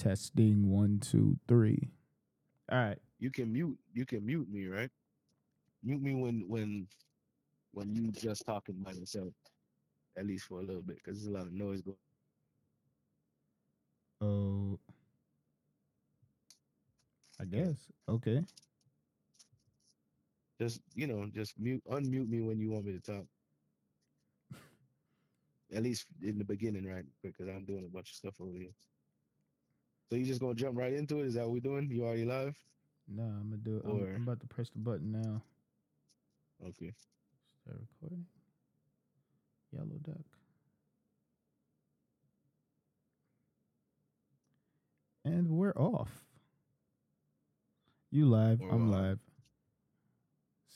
Testing one, two, three. All right. You can mute. You can mute me, right? Mute me when when when you just talking by yourself, at least for a little bit, because there's a lot of noise going. Oh, I guess. Okay. Just you know, just mute, unmute me when you want me to talk. At least in the beginning, right? Because I'm doing a bunch of stuff over here. So you just gonna jump right into it? Is that what we're doing? You already live? No, I'm gonna do it. I'm, I'm about to press the button now. Okay. Start recording. Yellow duck. And we're off. You live. We're I'm live. live.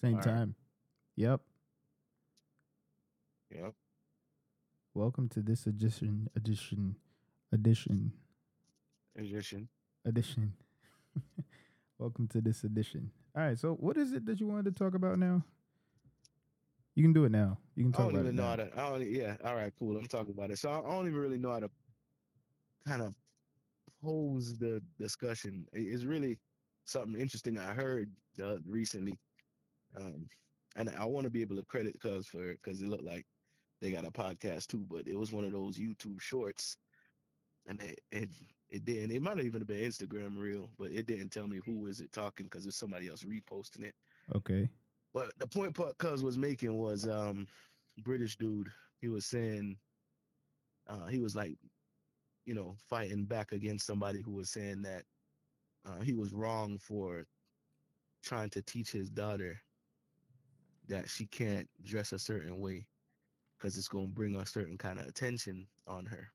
Same All right. time. Yep. Yep. Welcome to this edition, edition, edition, Edition. edition. Welcome to this edition. All right. So, what is it that you wanted to talk about now? You can do it now. You can talk I don't about even it know now. how to. I don't. Yeah. All right. Cool. I'm talking about it. So I don't even really know how to kind of pose the discussion. It's really something interesting I heard uh, recently, um, and I want to be able to credit Cuz for it because it looked like they got a podcast too. But it was one of those YouTube shorts, and it it, it didn't. It might have even been Instagram reel, but it didn't tell me who is it talking because it's somebody else reposting it. Okay. But the point Pu- Cuz was making was um British dude. He was saying uh he was like, you know, fighting back against somebody who was saying that uh he was wrong for trying to teach his daughter that she can't dress a certain way because it's going to bring a certain kind of attention on her.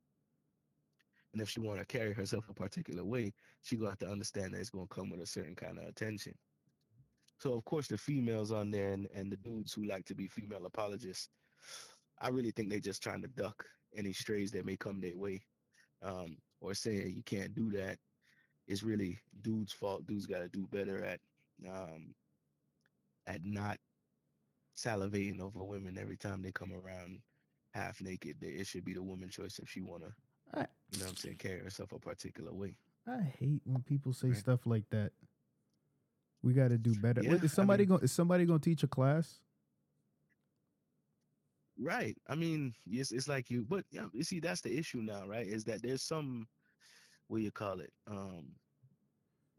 And if she want to carry herself a particular way, she to have to understand that it's going to come with a certain kind of attention. So of course the females on there and, and the dudes who like to be female apologists, I really think they're just trying to duck any strays that may come their way. Um, or saying you can't do that. It's really dudes' fault. Dudes gotta do better at um at not salivating over women every time they come around half naked. It should be the woman's choice if she wanna, I, you know what I'm saying, carry herself a particular way. I hate when people say Right. stuff like that. We got to do better. Yeah, Wait, is somebody mean- going? Is somebody going to teach a class? Right. I mean, yes, it's like you, but yeah, you see, that's the issue now, right? Is that there's some, what you call it? Um,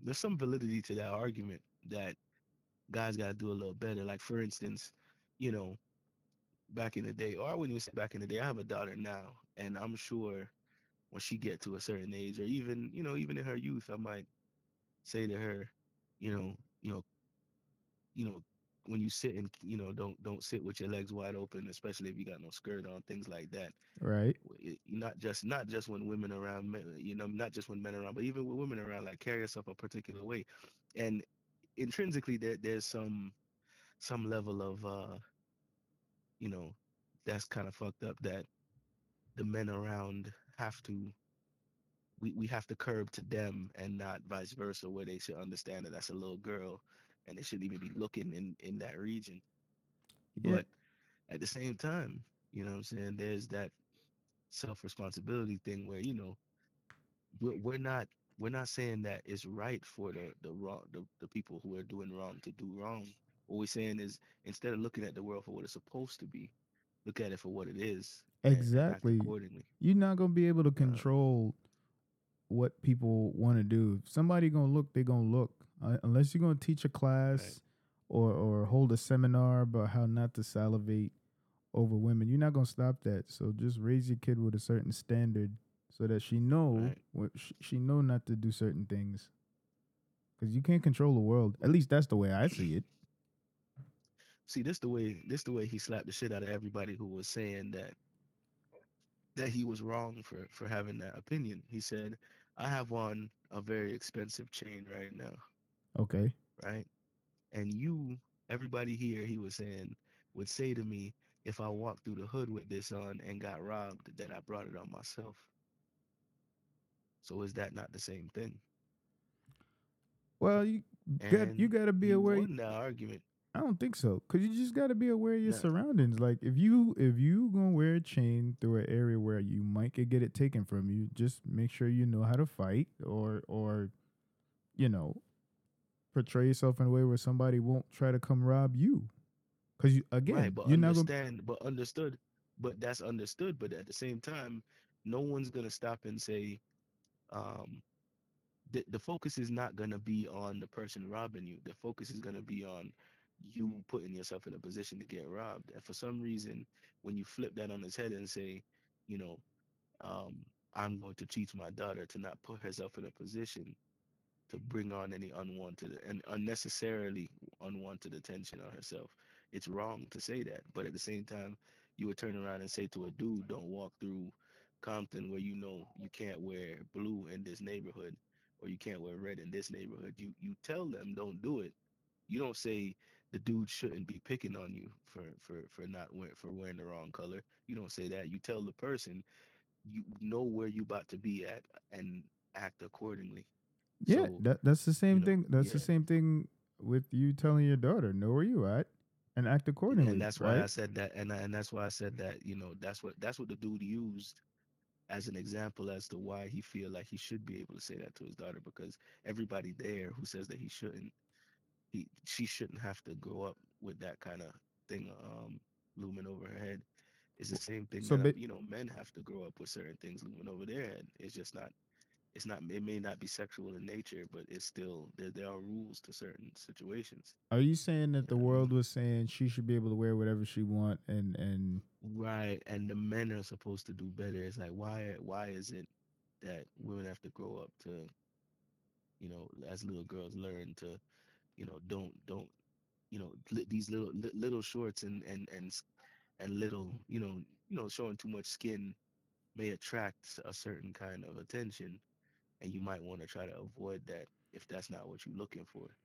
there's some validity to that argument that guys got to do a little better. Like for instance, you know, back in the day, or I wouldn't even say back in the day. I have a daughter now, and I'm sure when she get to a certain age, or even you know, even in her youth, I might say to her, you know, you know, you know, when you sit and you know, don't don't sit with your legs wide open, especially if you got no skirt on, things like that. Right. It- Not just not just when women around, men- you know, not just when men around, but even with women around, like carry yourself a particular way, and intrinsically there there's some some level of uh you know that's kind of fucked up that the men around have to we, we have to curb to them and not vice versa where they should understand that that's a little girl and they shouldn't even be looking in in that region. Yeah. but at the same time you know what i'm saying there's that self responsibility thing where you know we're, we're not we're not saying that it's right for the the wrong the, the people who are doing wrong to do wrong. What we're saying is instead of looking at the world for what it's supposed to be look at it for what it is Exactly. accordingly You're not going to be able to control what people want to do. If somebody going to look, they going to look. Uh, unless you're going to teach a class or or hold a seminar about how not to salivate over women, you're not going to stop that. So just raise your kid with a certain standard so that she know Right. what she, she know not to do certain things. Cuz you can't control the world. At least that's the way I see it. see this the way this the way he slapped the shit out of everybody who was saying that that he was wrong for for having that opinion. He said i have on a very expensive chain right now. Okay. right? And you everybody here he was saying would say to me if i walked through the hood with this on and got robbed that i brought it on myself. So is that not the same thing? Well, you got you got to be aware won that argument I don't think so. Cause you just got to be aware of your Yeah. surroundings. Like if you if you gonna wear a chain through an area where you might get, it taken from you, just make sure you know how to fight, or or you know, portray yourself in a way where somebody won't try to come rob you. Cause you again, right, but you're not gonna. understand, but understood, but that's understood. But at the same time, no one's gonna stop and say, um, the the focus is not gonna be on the person robbing you. The focus is gonna be on you putting yourself in a position to get robbed. And for some reason, when you flip that on its head and say, you know, um, I'm going to teach my daughter to not put herself in a position to bring on any unwanted and unnecessarily unwanted attention on herself. It's wrong to say that, but at the same time, you would turn around and say to a dude, "Don't walk through Compton where you know you can't wear blue in this neighborhood, or you can't wear red in this neighborhood." You you tell them don't do it. You don't say the dude shouldn't be picking on you for for for not wearing for wearing the wrong color. You don't say that. You tell the person you know where you about to be at and act accordingly. Yeah, So, that that's the same know, thing. That's the same thing with you telling your daughter know where you at and act accordingly. and that's why right? I said that, and I, and that's why I said that. You know, that's what that's what the dude used as an example as to why he feel like he should be able to say that to his daughter because everybody there who says that he shouldn't, he she shouldn't have to grow up with that kind of thing um looming over her head. It's the same thing So, that but- you know men have to grow up with certain things looming over their head. It's just not. It's not. It may not be sexual in nature, but it's still there. There are rules to certain situations. Are you saying that the world was saying she should be able to wear whatever she want and and Right, and the men are supposed to do better. It's like why why is it that women have to grow up to, you know, as little girls learn to, you know, don't don't, you know, li- these little li- little shorts and and and and little, you know, you know, showing too much skin may attract a certain kind of attention, and you might want to try to avoid that if that's not what you're looking for.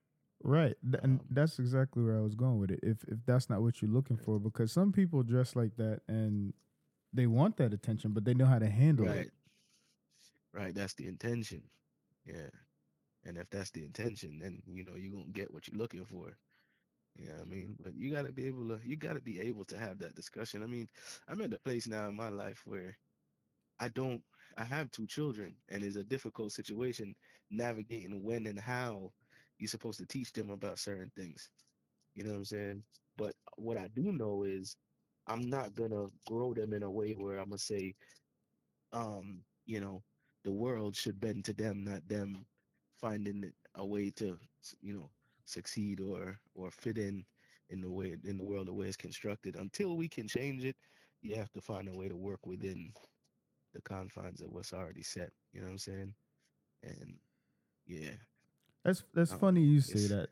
right? Th- and Um, that's exactly where I was going with it. If if that's not what you're looking for, because some people dress like that and they want that attention, but they know how to handle Right. it. Right. That's the intention. Yeah. And if that's the intention, then you know you're gonna get what you're looking for. Yeah, I mean, but you gotta be able to you gotta be able to have that discussion. I mean, I'm at the place now in my life where I don't I have two children and it's a difficult situation navigating when and how you're supposed to teach them about certain things. You know what I'm saying? But what I do know is I'm not gonna grow them in a way where I'm gonna say, um, you know, the world should bend to them, not them finding a way to, you know, succeed or or fit in in the way in the world the way it's constructed. Until we can change it, you have to find a way to work within the confines of what's already set. You know what I'm saying? And yeah, That's that's Um, funny you say that.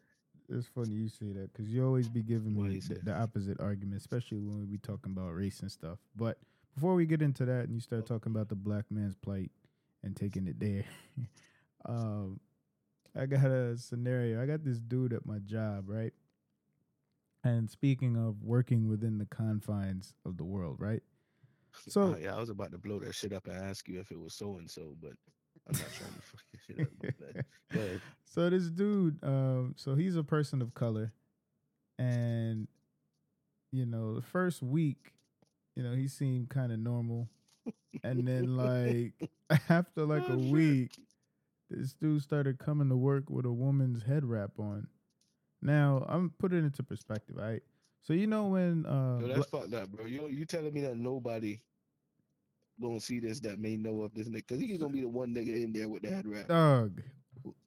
It's funny you say that because you always be giving me the, the opposite argument, especially when we be talking about race and stuff. But before we get into that and you start talking about the black man's plight and taking it there, um, I got a scenario. I got this dude at my job, right? And speaking of working within the confines of the world, right? So Uh, yeah, I was about to blow that shit up and ask you if it was so and so, but I'm not trying to fucking shit up. My bad. Go ahead. So this dude, um, so he's a person of color, and you know, the first week, you know, he seemed kind of normal, and then like after like a Oh, shit. week, this dude started coming to work with a woman's head wrap on. Now I'm putting it into perspective, right? So you know when uh, Yo, that's fucked up, bro. You you telling me that nobody gonna see this that may know of this nigga? Cause he's gonna be the one nigga in there with the head wrap. dog,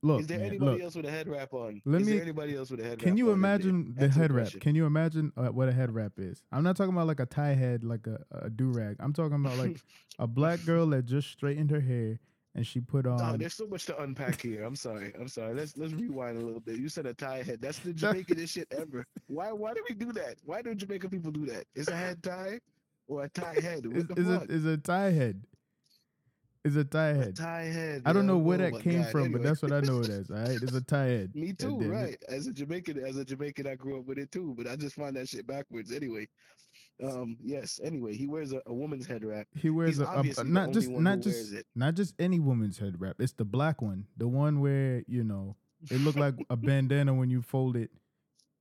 look, Is there man, anybody look. else with a head wrap on? Let is me- there anybody else with a head wrap? Can you imagine the head wrap? Can you imagine uh, what a head wrap is? I'm not talking about like a tie head, like a, a do rag. I'm talking about like a black girl that just straightened her hair and she put on. Dog, there's so much to unpack here. I'm sorry. I'm sorry. Let's let's rewind a little bit. You said a tie head. That's the Jamaicanest shit ever. Why why do we do that? Why do Jamaican people do that? Is a head tie or a tie head? What is, is a is a tie head. Is a tie A head. tie head. I don't know where Oh that came God. from, but that's what I know it as. All right, it's a tie head. Me too, right? As a Jamaican, as a Jamaican, I grew up with it too, but I just find that shit backwards. Anyway, um, yes. Anyway, he wears a, a woman's head wrap. He wears a, a- obviously not just not just not just any woman's head wrap. It's the black one, the one where you know it looked like a bandana when you fold it,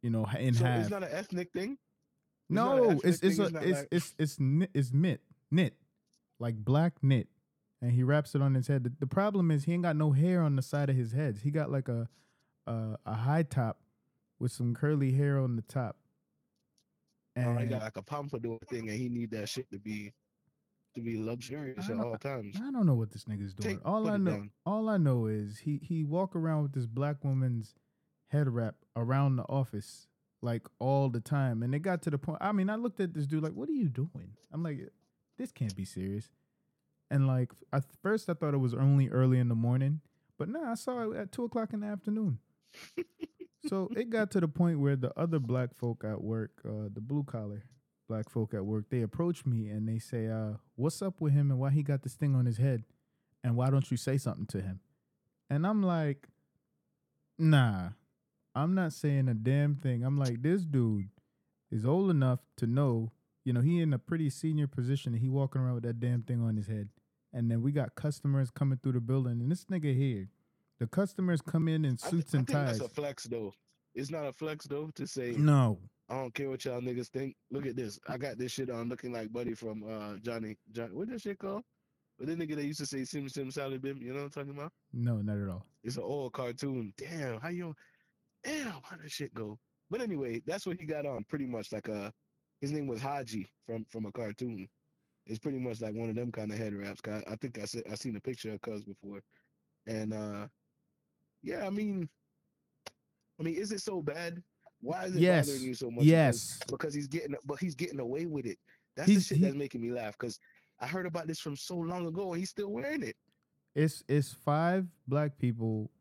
you know, in so half. it's not an ethnic thing. an no, ethnic it's it's thing, a, it's it's, like- it's it's knit, it's knit knit, like black knit, and he wraps it on his head. The, the problem is he ain't got no hair on the side of his head. He got like a a, a high top with some curly hair on the top. Or And got like a pompadour thing, and he need that shit to be to be luxurious I at don't- all times. I don't know what this nigga's doing. Take- all put I it know, down. all I know is he he walk around with this black woman's head wrap around the office like all the time, and it got to the point. I mean, I looked at this dude like, "What are you doing?" I'm like, uh, "This can't be serious." And like at first, I thought it was only early in the morning, but no, I saw it at two o'clock in the afternoon. so it got to the point where the other black folk at work, uh, the blue collar black folk at work, they approach me and they say, uh, what's up with him and why he got this thing on his head? And why don't you say something to him? And I'm like, nah, I'm not saying a damn thing. I'm like, this dude is old enough to know, you know, he in a pretty senior position and he walking around with that damn thing on his head. And then we got customers coming through the building and this nigga here, the customers come in in I, suits I and think ties. that's a flex though. It's not a flex though to say No. I don't care what y'all niggas think. Look at this. I got this shit on looking like Buddy from uh Johnny John what that shit called? But the nigga that used to say Sim Sim Sally Bim, you know what I'm talking about? No, not at all. It's an old cartoon. Damn, how you damn how that shit go? But anyway, that's what he got on. Pretty much like a his name was Haji from from a cartoon. It's pretty much like one of them kind of head wraps. I, I think I said I seen a picture of Cuz before. And uh yeah, I mean I mean, is it so bad? Why is it Yes. bothering you so much? Because- Yes. because he's getting but he's getting away with it. That's He's- the shit he- that's making me laugh because I heard about this from so long ago and he's still wearing it. It's it's five black people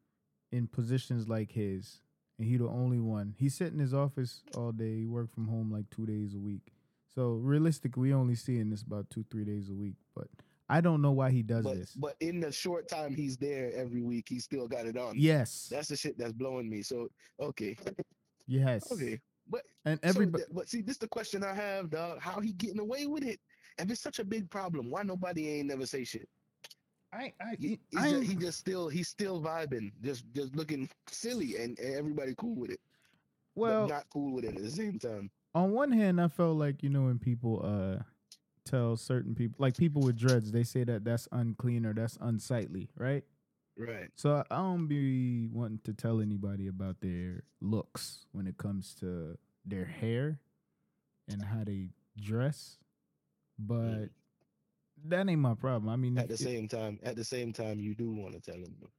in positions like his, and he the only one. He sit in his office all day. He work from home like two days a week. So realistically, we only seeing this about two three days a week. But I don't know why he does But this. but in the short time he's there every week, he still got it on. yes, That's the shit that's blowing me. So okay, yes, okay. But And everybody, th- but see, this is the question I have, dog. How he getting away with it? If it's such a big problem, why nobody ain't never say shit? I, I, He, I, just, he just still he's still vibing, just just looking silly, and, and everybody cool with it. well, but not cool with it at the same time. on one hand, I felt like you know when people uh tell certain people, like people with dreads, they say that that's unclean or that's unsightly, right? Right. So I- I don't be wanting to tell anybody about their looks when it comes to their hair and how they dress, but mm. that ain't my problem. I mean, At the same time, at the same time, you do want to tell though.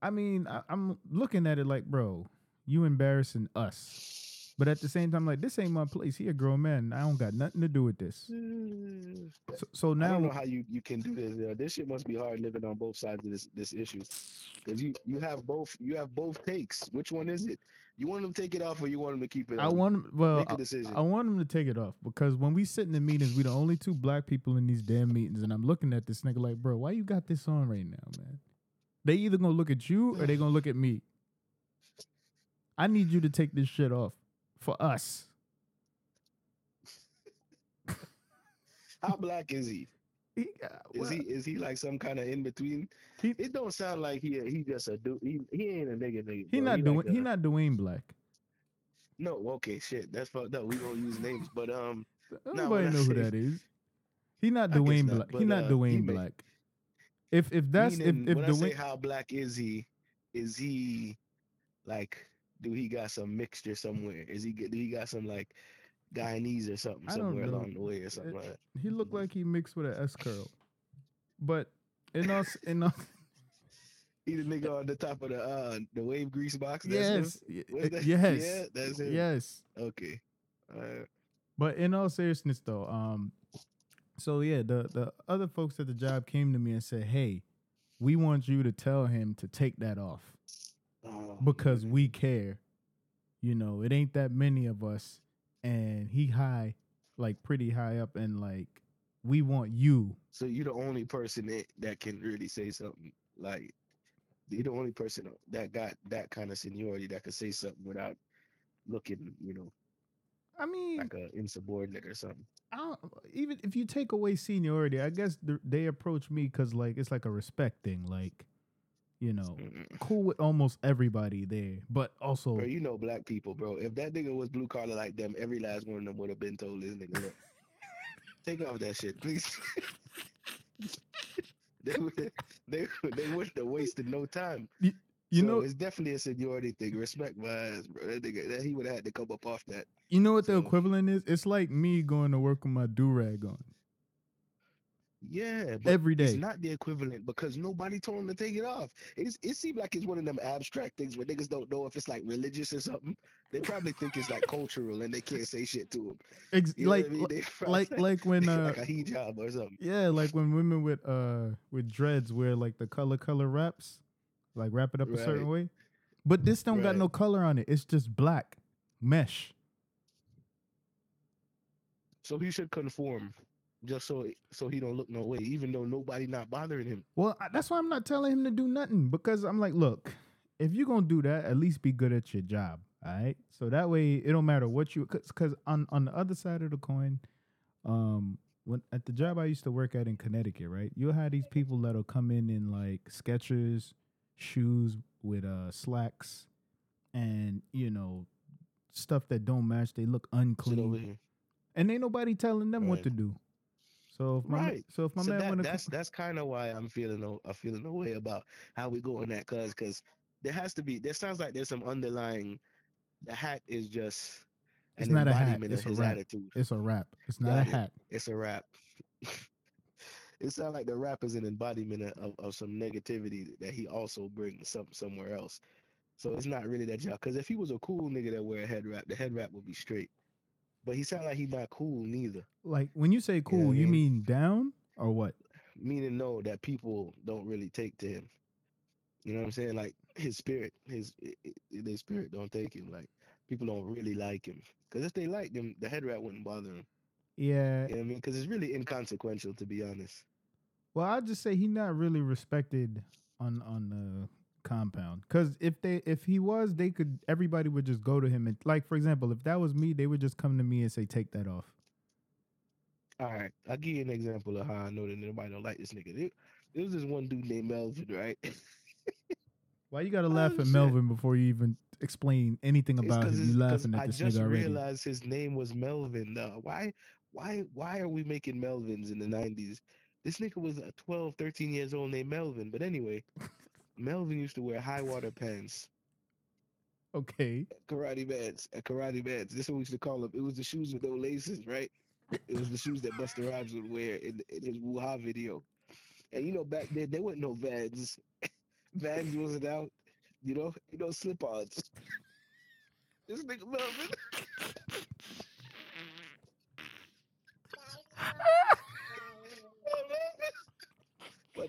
I mean, I, I'm looking at it like, bro, you embarrassing us. But at the same time, like this ain't my place. He a grown man. I don't got nothing to do with this. Mm. So, so I don't know now, how you, you can do this. This shit must be hard living on both sides of this this issue, because you you have both you have both takes. Which one is it? You want them to take it off, or you want them to keep it? I on? want well, make a I- decision. I want him to take it off because when we sit in the meetings, we the only two black people in these damn meetings, and I'm looking at this nigga like, bro, why you got this on right now, man? They either gonna look at you or they gonna look at me. I need you to take this shit off for us. How black is he? He, uh, Is he is he like some kind of in between? He- It don't sound like he he just a dude. He, he ain't a nigga nigga. he bro. not like doing. He a- not Dwayne Black. No, okay, shit. That's fucked up. We gonna use names, but um, Nobody know who that is. He not Dwayne not, Black. he not uh, he Dwayne may- Black. If if that's meaning, if if when I say Dwayne, how black is he? Is he like? Do he got some mixture somewhere? Is he? Do he got some like Guyanese or something somewhere know. along the way or something It- like that? he looked like he mixed with an S curl. But in us He the nigga on the top of the uh the wave grease box. That's yes that? yes Yeah, that's him. yes. Okay. Uh, But in all seriousness though, um so yeah, the the other folks at the job came to me and said, "Hey, we want you to tell him to take that off because we care. You know, it ain't that many of us and he high like pretty high up and like we want you So you're the only person that, that can really say something like you're the only person that got that kind of seniority that could say something without looking, you know, I mean, like a insubordinate or something. I don't, even if you take away seniority, I guess they approach me because like it's like a respect thing. Like, you know, cool with almost everybody there, but also Bro, you know black people, bro. If that nigga was blue collar like them, every last one of them would have been told this nigga, look, take off that shit, please. they would they they wouldn't have wasted no time. you So know it's definitely a seniority thing. Respect my ass, bro. That nigga, that he would have had to come up off that. you know what the equivalent is? It's like me going to work with my do rag on Yeah, but every it's not the equivalent because nobody told him to take it off. It's, it seemed like it's one of them abstract things where niggas don't know if it's like religious or something. They probably think it's like cultural and they can't say shit to him. Ex- You know like I mean? Probably like like when uh like a hijab or something. yeah, like when women with uh with dreads wear like the color color wraps, like wrap it up a certain way. But this don't got no color on it. It's just black mesh. So he should conform, just so so he don't look no way, even though nobody not bothering him. Well, I- that's why I'm not telling him to do nothing because I'm like, look, if you're gonna do that, at least be good at your job, all right? So that way, it don't matter what you, because on on the other side of the coin, um, when at the job I used to work at in Connecticut, right? You'll have these people that'll come in in like Skechers shoes with uh slacks, and you know stuff that don't match. They look unclean, and ain't nobody telling them what to do. So if my Right. so if my so man that, that's co- that's kind of why I'm feeling a, a feeling a way about how we go on that, cause cause there has to be. There sounds like there's some underlying. The hat is just It's an not a hat, it's a his wrap. attitude. it's a wrap. It's not a hat. It's a rap. it sounds like the rap is an embodiment of, of, some negativity that he also brings some somewhere else. So it's not really that job. Because if he was a cool nigga that wear a head wrap, the head wrap would be straight. But he sound like he's not cool neither. Like when you say cool, I you mean? mean down or what? Meaning no, that people don't really take to him. You know what I'm saying? Like his spirit, his i- i- their spirit don't take him. Like people don't really like him. Because if they liked him, the head wrap wouldn't bother him. Yeah. You know what I mean? Because it's really inconsequential, to be honest. Well, I'll just say he not really respected on on the compound. Cause if they if he was, they could everybody would just go to him and like for example, if that was me, they would just come to me and say, take that off. All right, I'll give you an example of how I know that nobody don't like this nigga. There, there was this one dude named Melvin, right? Why you gotta laugh Oh, at shit. Melvin before you even explain anything about him? You laughing at this just nigga already. realized his name was Melvin. Though. Why, why, why are we making Melvins in the '90s? This nigga was uh, 12, 13 years old named Melvin. But anyway, Melvin used to wear high water pants, Okay. karate bands, uh, karate bands. This is what we used to call them. It was the shoes with no laces, right? It was the shoes that Busta Rhymes would wear in, in his Woo Hah video. And you know, back then there wasn't no Vans. Vans wasn't out. You know, you know, slip-ons. this nigga Melvin.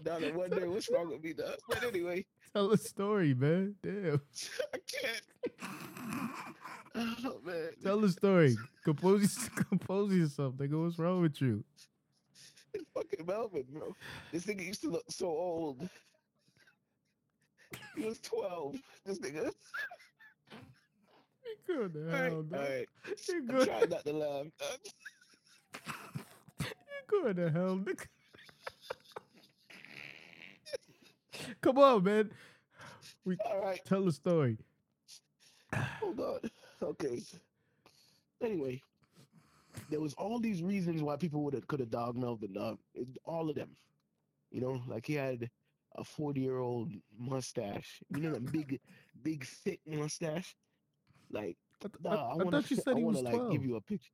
now I wonder what's wrong with me, dog. But anyway, Tell a story, man. Damn. I can't. Oh man. Tell a story. compose compose yourself, nigga. What's wrong with you? It's fucking Melvin, bro. This nigga used to look so old. He was 12. This nigga. You good All right, hell, all right. You I'm good. trying not to laugh. You good the hell, nigga. Come on, man. We All right, tell the story. hold on. Okay. Anyway, there was all these reasons why people would have could have dogged Melvin. Dog. It- All of them. You know, like he had a 40 year old mustache. You know that big, big thick mustache. Like I, th- Nah, I- I, I wanna, thought you said I he wanna was like give you a picture.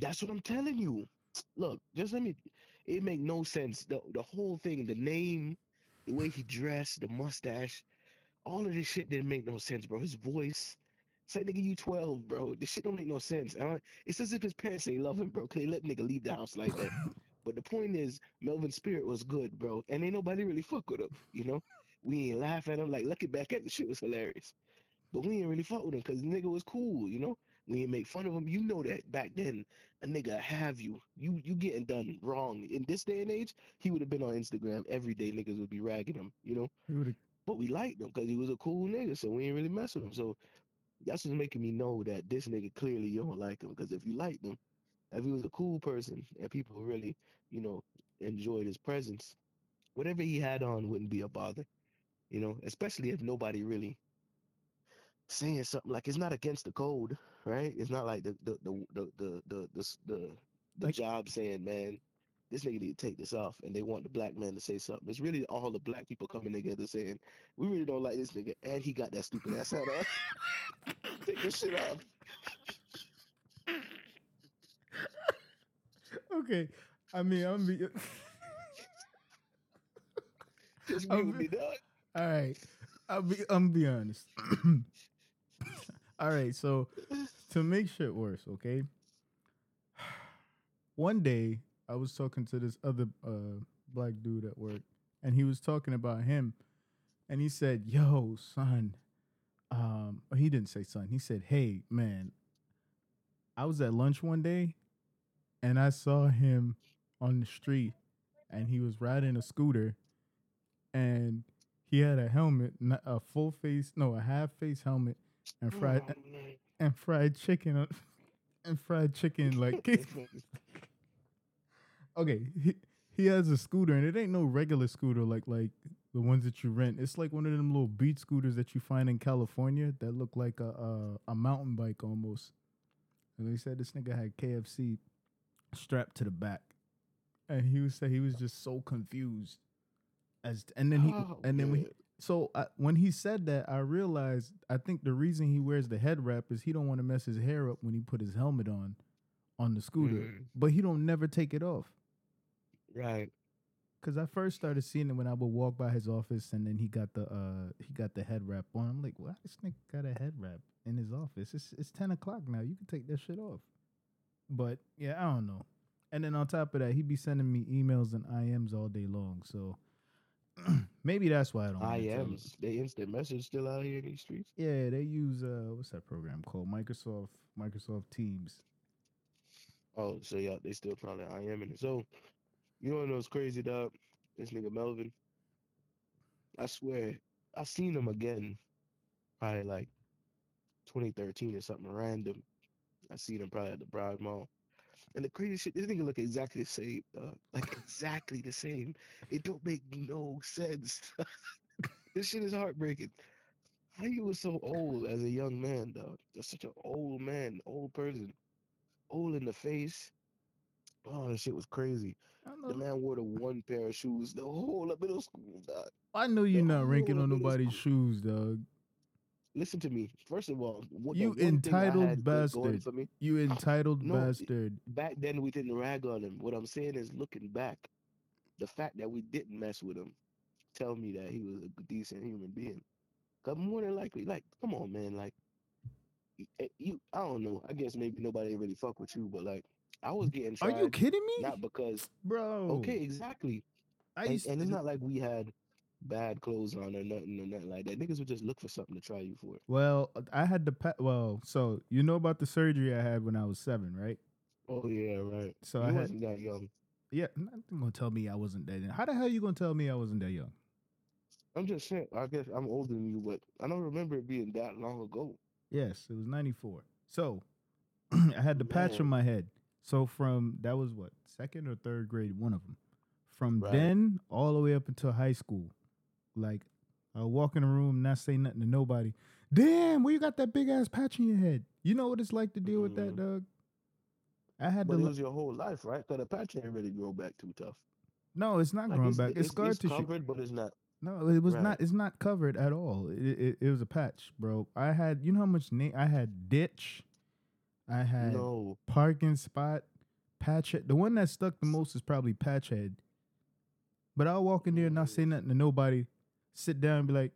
That's what I'm telling you. Look, just let me. It make no sense. The the whole thing, the name, the way he dressed, the mustache, all of this shit didn't make no sense, bro. His voice. It's like nigga, you 12, bro. This shit don't make no sense. And I- It's as if his parents ain't love him, bro. Cause they let nigga leave the house like that. But the point is, Melvin's spirit was good, bro. And ain't nobody really fuck with him, you know? We ain't laugh at him. Like, looking back at the shit was hilarious. But we ain't really fuck with him because nigga was cool, you know? We ain't make fun of him. You know that back then, a nigga have you. You you getting done wrong. In this day and age, he would have been on Instagram every day. Niggas would be ragging him, you know? But we liked him because he was a cool nigga, so we ain't really mess with him. So that's what's making me know that this nigga clearly you don't like him. Because if you liked him, if he was a cool person and people really, you know, enjoyed his presence, whatever he had on wouldn't be a bother. You know, especially if nobody really saying something like it's not against the code, right? It's not like the the the the the the the, the, the Like- job saying, man, this nigga need to take this off, and they want the black man to say something. It's really all the black people coming together saying, we really don't like this nigga, and he got that stupid ass hat on. take this shit off. Okay. I mean, I'm be Just mute me, dog. all right. I'll be I'm be honest. all right, so to make shit worse, okay? One day I was talking to this other uh black dude at work and he was talking about him and he said, "Yo, son, um he didn't say son. He said, "Hey, man, I was at lunch one day and I saw him on the street and he was riding a scooter and he had a helmet, a full face, no, a half face helmet and fried Oh, and fried chicken uh, and fried chicken like okay he, he has a scooter and it ain't no regular scooter like like the ones that you rent. It's like one of them little beat scooters that you find in california that look like a a, a mountain bike almost. And they said this nigga had kfc strapped to the back. And he was say he was just so confused as and then he Oh, and then we. So I, when he said that, I realized I think the reason he wears the head wrap is he don't want to mess his hair up when he put his helmet on, on the scooter. Mm. But he don't never take it off. right. Cause I first started seeing it when I would walk by his office, and then he got the uh he got the head wrap on. I'm like, why this nigga got a head wrap in his office? It's it's ten o'clock now. You can take that shit off. But yeah, I don't know. And then on top of that, he'd be sending me emails and IMs all day long. So maybe that's why I don't. tell. IMs, they instant message still out here in these streets. Yeah, they use uh what's that program called? Microsoft Microsoft Teams. Oh, so yeah, they still probably IMing it. So, you know what's crazy, dog? This nigga Melvin. I swear, I seen him again, probably like 2013 or something random. I seen him probably at the Broward Mall. And the crazy shit, this nigga look exactly the same, dog. Like exactly the same. It don't make no sense. this shit is heartbreaking. How you was so old as a young man, dog? You're such an old man, old person, old in the face. Oh, that shit was crazy. The man wore the one pair of shoes the whole of middle school, dog. I know you're the not ranking on nobody's school. shoes, dog. Listen to me. First of all, what, You the one thing I entitled had good going bastard. For me, You entitled No, bastard. back then we didn't rag on him. What I'm saying is, looking back, the fact that we didn't mess with him, tell me that he was a decent human being. Cause more than likely, like, come on, man, like, eh, you, I don't know. I guess maybe nobody really fuck with you, but like, I was getting Tried, Are you kidding me, Not because bro? okay, exactly. I And, and it's not like we had bad clothes on or nothing or nothing like that. Niggas would just look for something to try you for. Well, I had the pa- well, so you know about the surgery I had when I was seven, right? Oh yeah, right. So you I had wasn't that young. yeah. Nothing gonna tell me I wasn't that young. How the hell you gonna tell me I wasn't that young? I'm just saying. I guess I'm older than you, but I don't remember it being that long ago. Yes, it was 94. So I had the patch on my head. So from that was what, second or third grade, one of them. From Right. then all the way up until high school, like I walk in a room, not say nothing to nobody. Damn, where you got that big ass patch in your head? You know what it's like to deal with that, Mhm. dog? I had But to. lose your whole life, right? Because the patch ain't really grow back too tough. no, it's not Like, growing back. It's, it's, scar it's tissue. covered, but it's not. No, it was Right. not. It's not covered at all. It, it, it was a patch, bro. I had. You know how much na- I had ditch. I had No, parking spot, patch head. The one that stuck the most is probably patch head. But I'll walk in there and not say nothing to nobody. Sit down and be like,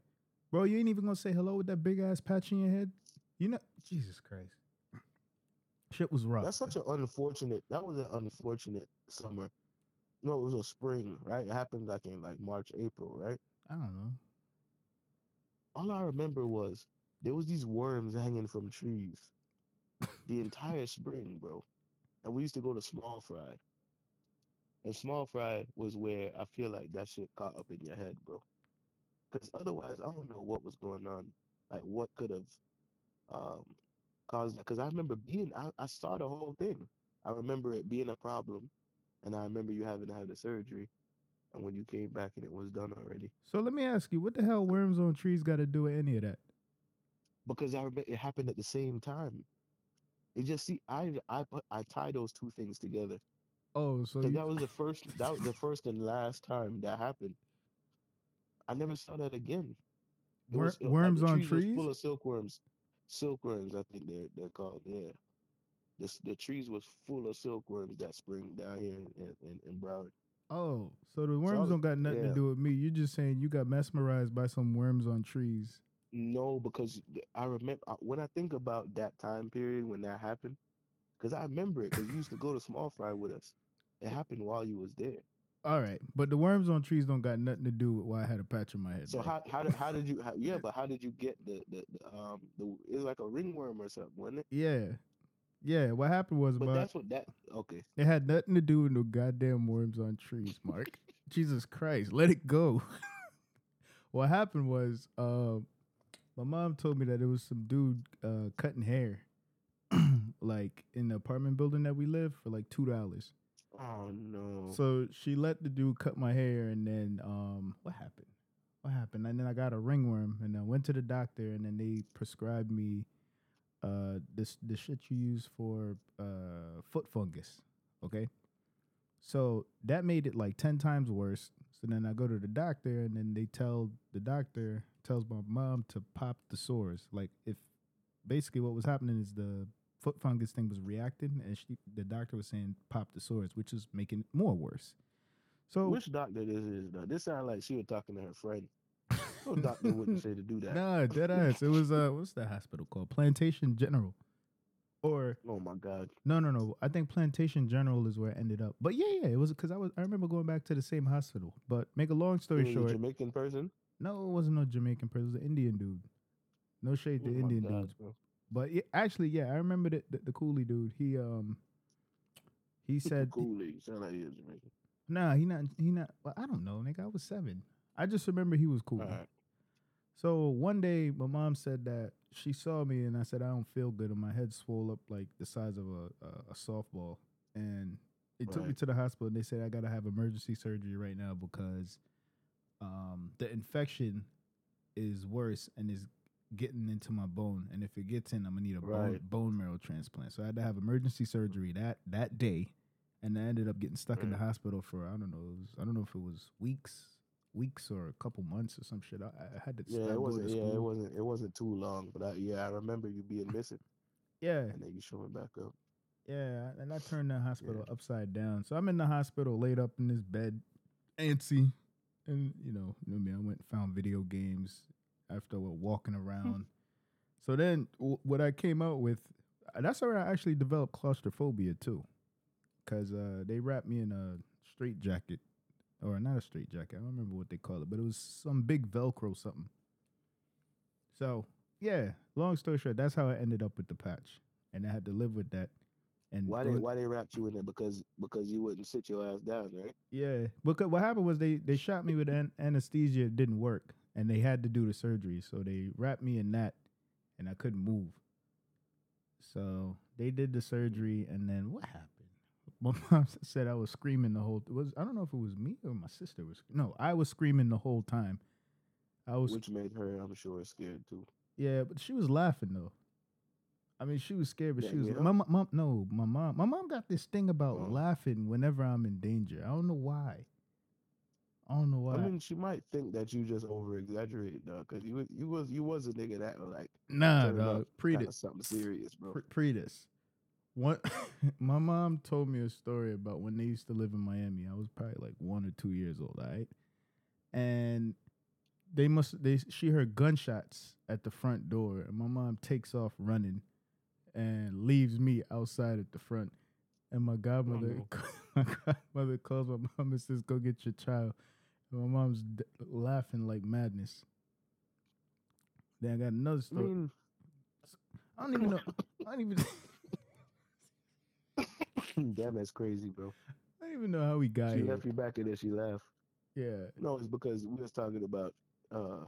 bro, you ain't even gonna say hello with that big ass patch in your head. You know, Jesus Christ. Shit was rough. that's such an unfortunate. That was an unfortunate summer. No, it was a spring, right? It happened like in like March, April, right? I don't know. All I remember was there was these worms hanging from trees the entire spring, bro. And we used to go to Small Fry. And Small Fry was where I feel like that shit caught up in your head, bro. Because otherwise, I don't know what was going on. Like, what could have um, caused that? Because I remember being, I, I saw the whole thing. I remember it being a problem. And I remember you having to have the surgery. and when you came back and it was done already. So let me ask you, what the hell worms on trees got to do with any of that? Because I remember it happened at the same time. It just see, I I put I tie those two things together. Oh, so you, that was the first that was the first and last time that happened. I never saw that again. It wor- was- it- like, worms the on trees was trees? full of silkworms. Silkworms, I think they're they're called. Yeah, the the trees was full of silkworms that spring down here in in, in Broward. Oh, so the worms was- don't got nothing to yeah. do with me. You're just saying you got mesmerized by some worms on trees. No, because I remember uh, when I think about that time period when that happened, because I remember it. Because you used to go to Small Fry with us. It happened while you was there. All right, but the worms on trees don't got nothing to do with why I had a patch on my head. So how how did how did you how, yeah? But how did you get the, the the um the it was like a ringworm or something, wasn't it? Yeah, yeah. What happened was, But that's what that okay. it had nothing to do with no goddamn worms on trees, Mark. Jesus Christ, let it go. what happened was, uh, my mom told me that it was some dude uh, cutting hair, like in the apartment building that we live for like two dollars. Oh no. So she let the dude cut my hair, and then um, what happened? What happened? And then I got a ringworm, and I went to the doctor, and then they prescribed me uh this the shit you use for uh foot fungus. Okay, so that made it like ten times worse. So then I go to the doctor, and then they tell the doctor tells my mom to pop the sores. Like if basically what was happening is the foot fungus thing was reacting, and she, the doctor was saying pop the sores, which is making it more worse. So Which doctor this is though? This sounds like she was talking to her friend. No doctor wouldn't say to do that. nah, dead ass. It was uh, what's that hospital called? Plantation General, or Oh my god. no, no, no. I think Plantation General is where it ended up. But yeah, yeah, it was because I was. I remember going back to the same hospital. But make a long story short, Jamaican person. no, it wasn't no Jamaican person. It was an Indian dude. No shade to Oh Indian God, dudes. bro. But actually, yeah, I remember the, the the coolie dude. He um, he said, Cooley. Sound like he was Jamaican. nah, he not he not. Well, I don't know, nigga. I was seven. I just remember he was cool. Right. So one day, my mom said that she saw me, and I said I don't feel good, and my head swelled up like the size of a a, a softball, and it took me to the hospital. and They said I gotta have emergency surgery right now because um, the infection is worse and is getting into my bone, and if it gets in, I'm gonna need a bone, Right. bone marrow transplant. So I had to have emergency surgery that that day, and I ended up getting stuck in the mm. hospital for I don't know, it was, I don't know if it was weeks. Weeks or a couple months or some shit. I, I had to Yeah, it wasn't. Yeah, it wasn't. It wasn't too long, but I, yeah, I remember you being missing, Yeah, and then you showing back up. yeah, and I turned the hospital upside down. So I'm in the hospital, laid up in this bed, antsy, and you know, you know me. I went and found video games after wa- walking around. so then, w- what I came out with, uh, that's where I actually developed claustrophobia too, because uh, they wrapped me in a straight jacket, or not a straight jacket. I don't remember what they call it, but it was some big Velcro something. So yeah, long story short, that's how I ended up with the patch, and I had to live with that. And Why they Why they wrapped you in it? Because because you wouldn't sit your ass down, right? Yeah, because what happened was they they shot me with an- anesthesia. It didn't work, and they had to do the surgery. So they wrapped me in that, and I couldn't move. So they did the surgery, and then what happened? My mom said I was screaming the whole. It was I don't know if it was me or my sister was. No, I was screaming the whole time. I was Which made her, I'm sure, scared too. yeah, but she was laughing though. I mean, she was scared, but Yeah, she was. yeah. My mom, mom, no, my mom, my mom got this thing about Oh. laughing whenever I'm in danger. I don't know why. I don't know why. I mean, she might think that you just over exaggerated, though, because you was- you was you was a nigga that was like nah, dog. Pre this, something serious, bro. pre, this. One, my mom told me a story about when they used to live in Miami. I was probably like one or two years old, right? And they must they she heard gunshots at the front door, and my mom takes off running and leaves me outside at the front. And my godmother, oh, no. my godmother calls my mom and says, "Go get your child." And my mom's d- laughing like madness. Then I got another I story. mean, I don't even know. I don't even. damn, that's crazy, bro. I don't even know how we got She here. left you back and then she laughed. Yeah, No, it's because we was talking about uh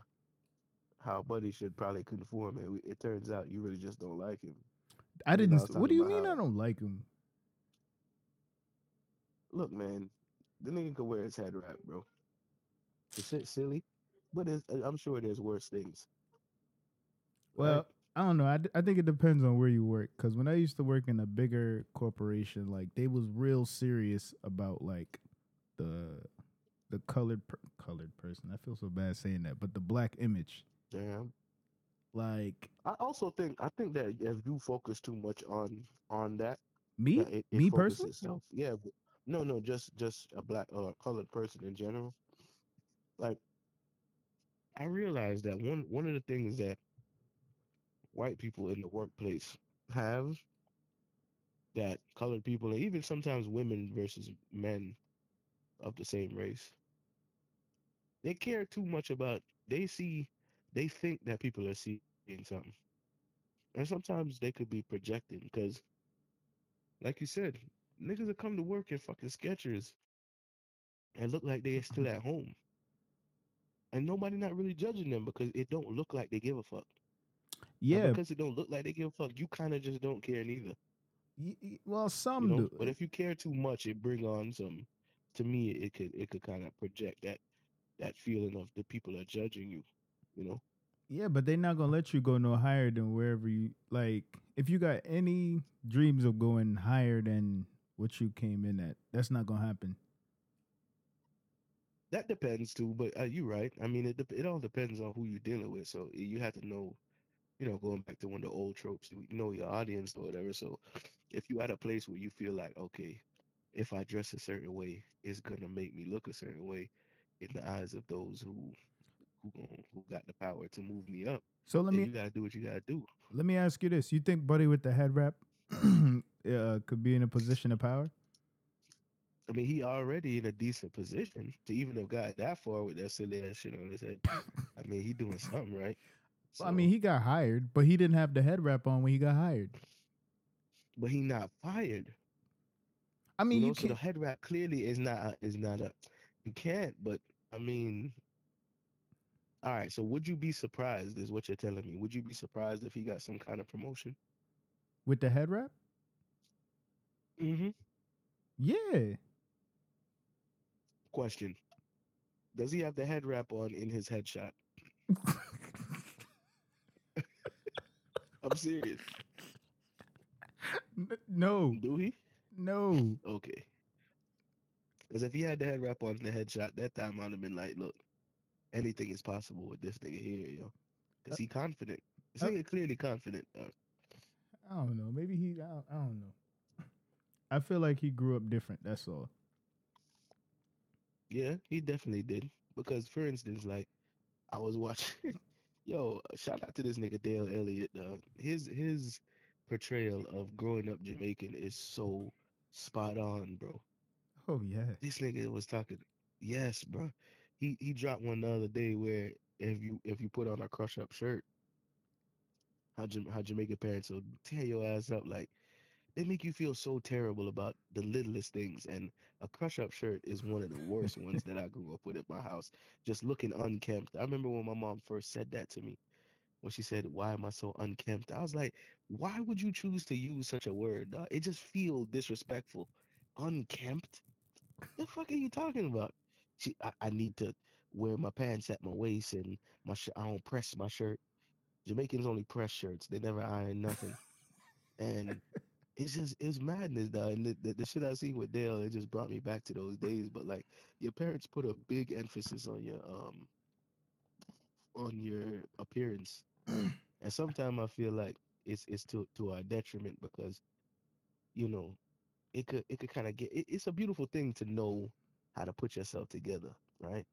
how Buddy should probably conform, and we- it turns out you really just don't like him. I I didn't. was st- talking what do you mean? how- I don't like him. Look, man, the nigga can wear his head wrap, bro. It's si- silly, but it's, uh, I'm sure there's worse things. Well, right? I don't know. I, d- I think it depends on where you work. Because when I used to work in a bigger corporation, like they was real serious about like the the colored per- colored person. I feel so bad saying that, but the black image, Damn. like I also think I think that if you focus too much on on that, me, it, it me personally. itself. Yeah, but- no, no, just just a black or colored person in general. Like, I realized that one one of the things that white people in the workplace have that colored people and even sometimes women versus men of the same race they care too much about they see they think that people are seeing something. And sometimes they could be projecting because like you said niggas will come to work in fucking Skechers and look like they're still at home and nobody not really judging them because it don't look like they give a fuck And Yeah, because it don't look like they give a fuck you kind of just don't care neither y- y- well, you some know do. but if you care too much it bring on some to me it could it could kind of project that that feeling of the people are judging you you know Yeah, but they're not gonna let you go no higher than wherever you like. If you got any dreams of going higher than what you came in at, that's not gonna happen. That depends too but uh, you're right i mean it, dep- it all depends on who you're dealing with so you have to know you know going back to one of the old tropes you know your audience or whatever so if you at a place where you feel like okay if i dress a certain way it's gonna make me look a certain way in the eyes of those who who who got the power to move me up So let me you gotta do what you gotta do let me ask you this: You think Buddy with the head wrap uh, could be in a position of power? I mean, he already in a decent position to even have got that far with that silly ass shit on his head. I mean, he doing something right. Well, I mean, he got hired, but he didn't have the head wrap on when he got hired. but he not fired. I mean, you you know, so the head wrap clearly is not a, is not a. You can't. But I mean, all right. So would you be surprised? Is what you're telling me? Would you be surprised if he got some kind of promotion? with the head wrap? Mm-hmm. Yeah. Question: Does he have the head wrap on in his headshot? I'm serious. N- no, Do he? no. Okay. Because if he had the head wrap on in the headshot, that time I'd have been like, look, anything is possible with this nigga here, yo. Because he confident. This uh, nigga clearly confident. dog. I don't know. Maybe he. I don't, I don't know. I feel like he grew up different. That's all. Yeah, he definitely did. Because, for instance, like, I was watching, yo, shout out to this nigga Dale Elliott, dog. His, his portrayal of growing up Jamaican is so spot on, bro. Oh yeah. This nigga was talking. Yes, bro. He he dropped one the other day where if you if you put on a crush up shirt, how Jam- how Jamaican parents will tear your ass up like they make you feel so terrible about the littlest things. And a crush up shirt is one of the worst ones that I grew up with at my house. Just looking unkempt. I remember when my mom first said that to me. When she said, "Why am I so unkempt?" I was like, "Why would you choose to use such a word? It just feels disrespectful. Unkempt." the fuck are you talking about? She, I, I need to wear my pants at my waist and my sh- I don't press my shirt. Jamaicans only press shirts; they never iron nothing. and it's just it's madness, dog. And the, the, the shit I seen with Dale, it just brought me back to those days. But like, your parents put a big emphasis on your um on your appearance, and sometimes I feel like it's it's to to our detriment because you know it could it could kind of get it, it's a beautiful thing to know how to put yourself together right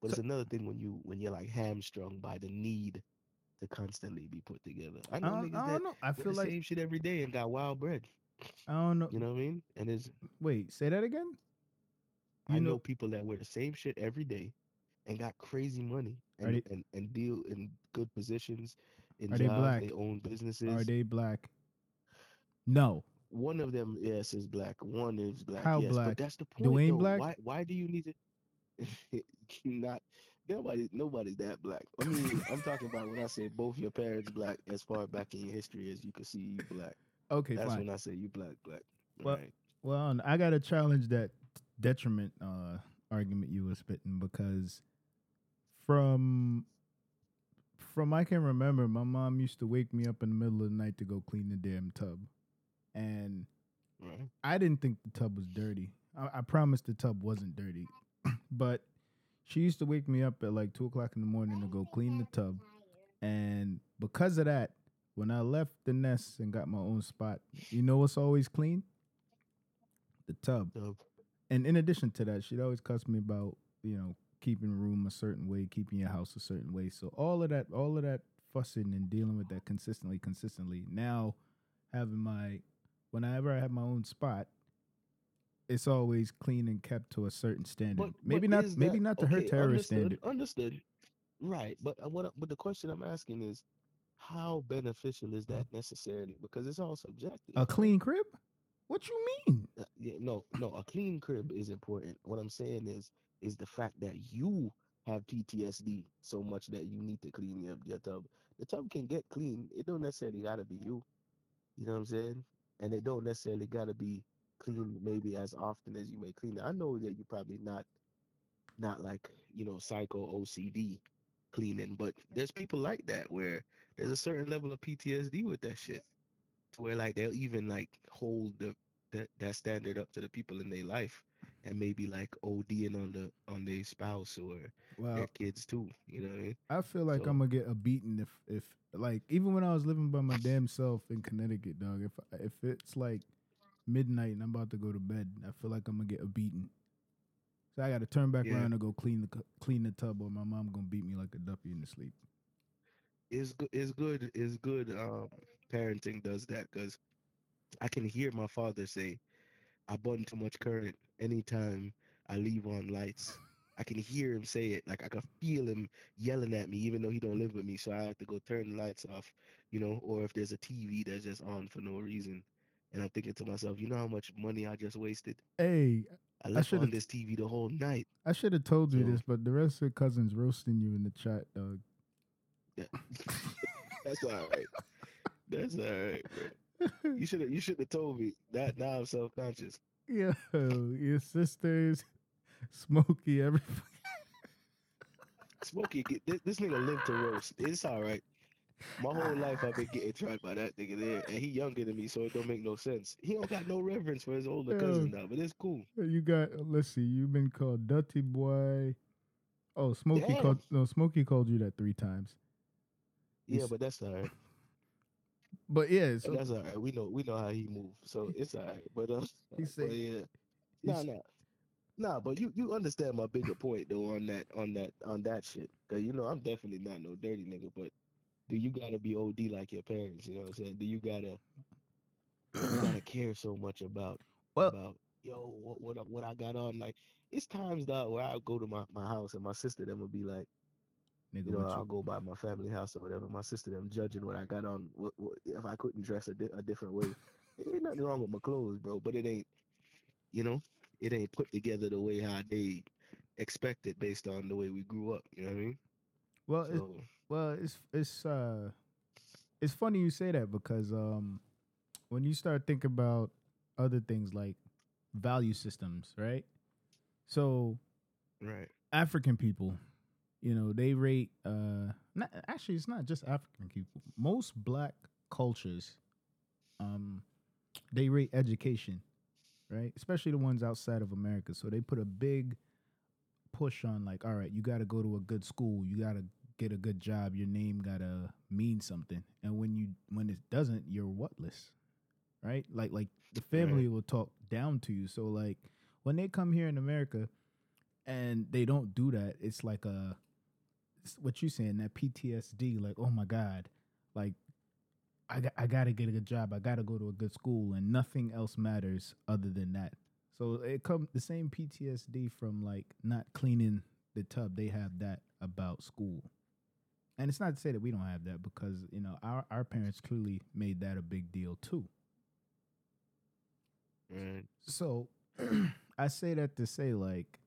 but it's another thing when you when you're like hamstrung by the need to constantly be put together i I know don't, niggas I that know. I feel like same shit every day and got wild bread I don't know. you know what i mean and it's Wait, say that again. i know, know- people that wear the same shit every day and got crazy money and they- and, and deal in good positions in Are they black? they own businesses Are they black? No. One of them, yes, is black. One is black. How yes, black? But that's the point. Dwayne though. Black? Why? Why do you need to? not nobody. Nobody's that black. I mean, I'm talking about when I say both your parents black, as far back in your history as you can see you black. Okay, That's fine. when I say you black, black. Well, right? Well, I got to challenge that detriment uh, argument you were spitting because from from I can remember, my mom used to wake me up in the middle of the night to go clean the damn tub, and Right. I didn't think the tub was dirty. I, I promised the tub wasn't dirty, but she used to wake me up at like two o'clock in the morning to go clean the tub, and because of that, when I left the nest and got my own spot, you know what's always clean? The tub. And in addition to that, she'd always cuss me about, you know, keeping room a certain way, keeping your house a certain way. So all of that, all of that fussing and dealing with that consistently, consistently. Now having my whenever I have my own spot, it's always clean and kept to a certain standard. but maybe but not maybe that- not to her terrorist understood, standard. Understood. Right, but uh, what? But the question I'm asking is, how beneficial is that necessarily? Because it's all subjective. A clean crib? What you mean? Uh, yeah, no, no, a clean crib is important. What I'm saying is, is the fact that you have PTSD so much that you need to clean your, your tub. The tub can get clean. It don't necessarily gotta be you. You know what I'm saying? And it don't necessarily gotta be clean maybe as often as you may clean it. I know that you're probably not, not like you know psycho OCD cleaning, but there's people like that where there's a certain level of PTSD with that shit, to where like they'll even like hold the that that standard up to the people in their life, and maybe like ODing on the on their spouse or Well, their kids too. You know what I mean? I feel like So- I'm gonna get a beating if if like even when I was living by my damn self in Connecticut, dog. If if it's like midnight and I'm about to go to bed, I feel like I'm gonna get a beating. So I got to turn back Yeah. around and go clean the clean the tub, or my mom gonna beat me like a duppy in the sleep. It's good. It's good. It's good. Um, parenting does that because I can hear my father say, "I burn too much current anytime I leave on lights." I can hear him say it. Like I can feel him yelling at me, even though he don't live with me. So I have to go turn the lights off, you know. Or if there's a TV that's just on for no reason, and I'm thinking to myself, you know how much money I just wasted? Hey, I left should've on this TV the whole night. I should have told you So- this, but the rest of your cousins roasting you in the chat, dog. Yeah. That's all right. That's all right, bro. You should have. You should have told me that. Now I'm self conscious. Yo, your sisters, Smokey, every Smokey, get, this, this nigga live to roast. It's all right. My whole life I've been getting tried by that nigga there, and he younger than me, so it don't make no sense. He don't got no reverence for his older cousin now, but it's cool. You got let's see, you've been called Dirty Boy. Oh, Smokey Damn. called no Smokey called you that three times. Yeah, He's- but that's all right. But yeah, so That's all right. We know we know how he moves, so it's all right. But uh, He but said- yeah, he nah, nah, nah. But you you understand my bigger point though on that on that on that shit, cause you know I'm definitely not no dirty nigga, but do you gotta be OD like your parents? You know what I'm saying? Do you gotta you gotta care so much about well, about yo what what I, what I got on? Like it's times that where I go to my, my house and my sister them will be like, nigga, you know, I'll you, go by my family house or whatever. My sister them judging what I got on. What, what, if I couldn't dress a, di- a different way, ain't nothing wrong with my clothes, bro. But it ain't, you know, it ain't put together the way how they expect it based on the way we grew up. You know what I mean? well, So well, it's it's uh, it's funny you say that because um, when you start thinking about other things like value systems, right? So right, African people, you know, they rate uh not actually it's not just African people. Most black cultures um they rate education, right? Especially the ones outside of America. So they put a big push on like, all right, you got to go to a good school, you got to get a good job, your name got to mean something. And when you when it doesn't, you're whatless. Right? Like like the family will talk down to you. So like when they come here in America and they don't do that, it's like a it's what you saying that PTSD. Like, oh my god, like I got, I got to get a good job. I got to go to a good school, and nothing else matters other than that. So it come the same PTSD from like not cleaning the tub. They have that about school, and it's not to say that we don't have that because you know our our parents clearly made that a big deal too. right. So I say that to say like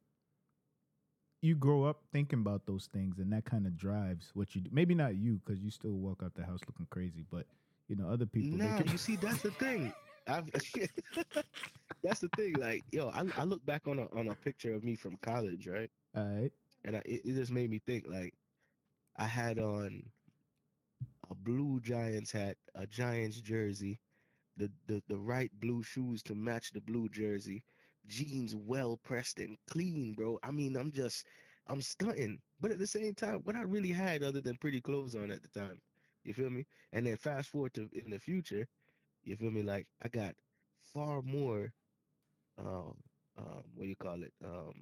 you grow up thinking about those things and that kind of drives what you do. Maybe not you because you still walk out the house looking crazy, but you know other people. Nah, can- you see, that's the thing. I've, that's the thing. Like, yo, I, I look back on a on a picture of me from college, right? All right. and I, it, it just made me think like I had on a blue Giants hat, a Giants jersey, the, the the right blue shoes to match the blue jersey, jeans well pressed and clean, bro. I mean, I'm just I'm stunting, but at the same time, what I really had other than pretty clothes on at the time, you feel me? And then fast forward to in the future, you feel me? Like I got far more, um, um, what do you call it? Um,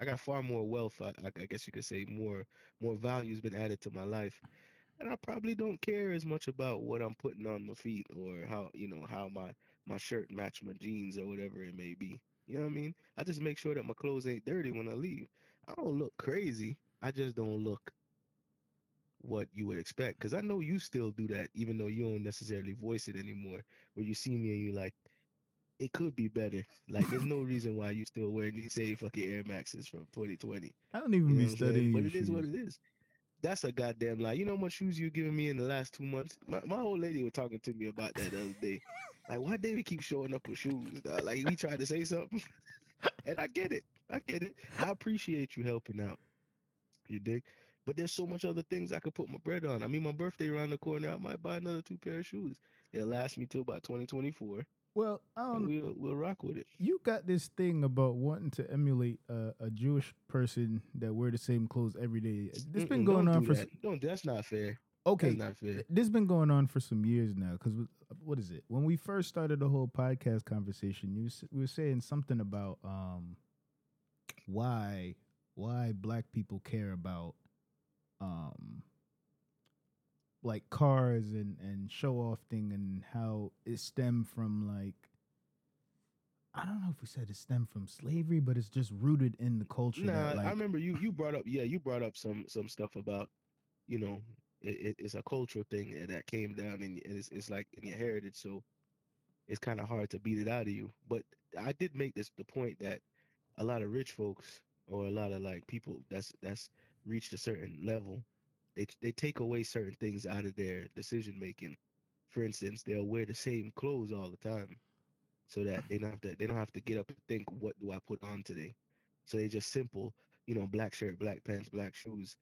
I got far more wealth. I, I guess you could say more more value's been added to my life, and I probably don't care as much about what I'm putting on my feet or how you know how my my shirt match my jeans or whatever it may be. You know what I mean? I just make sure that my clothes ain't dirty when I leave. I don't look crazy. I just don't look what you would expect. Because I know you still do that, even though you don't necessarily voice it anymore. Where you see me and you like, it could be better. Like, there's no reason why you still wearing these same fucking Air Maxes from 2020. I don't even You know be what studying. But it is what it is. That's a goddamn lie. You know how much shoes you giving me in the last two months? My, my old lady was talking to me about that the other day. Like, why David keep showing up with shoes? dog? Like, we tried to say something. and I get it. I get it. I appreciate you helping out. You dig? But there's so much other things I could put my bread on. I mean, my birthday around the corner. I might buy another two pair of shoes. It'll last me till about 2024. Well, don't. we'll we'll rock with it. You got this thing about wanting to emulate a, a Jewish person that wear the same clothes every day. This been going don't on do for that. Don't. That's not fair. okay. That's not fair. th- This been going on for some years now. Because what is it? When we first started the whole podcast conversation, you we were saying something about um why why black people care about um like cars and and show off thing and how it stemmed from like I don't know if we said it stemmed from slavery, but it's just rooted in the culture. Nah, that, like, I remember you you brought up yeah you brought up some some stuff about you know it, it, it's a cultural thing that- that came down and it's it's like in your heritage so it's kind of hard to beat it out of you. But I did make this the point that a lot of rich folks or a lot of like people that's that's reached a certain level they they take away certain things out of their decision making. For instance, they'll wear the same clothes all the time so that they don't have to they don't have to get up and think what do I put on today. So they just simple, you know, black shirt, black pants, black shoes,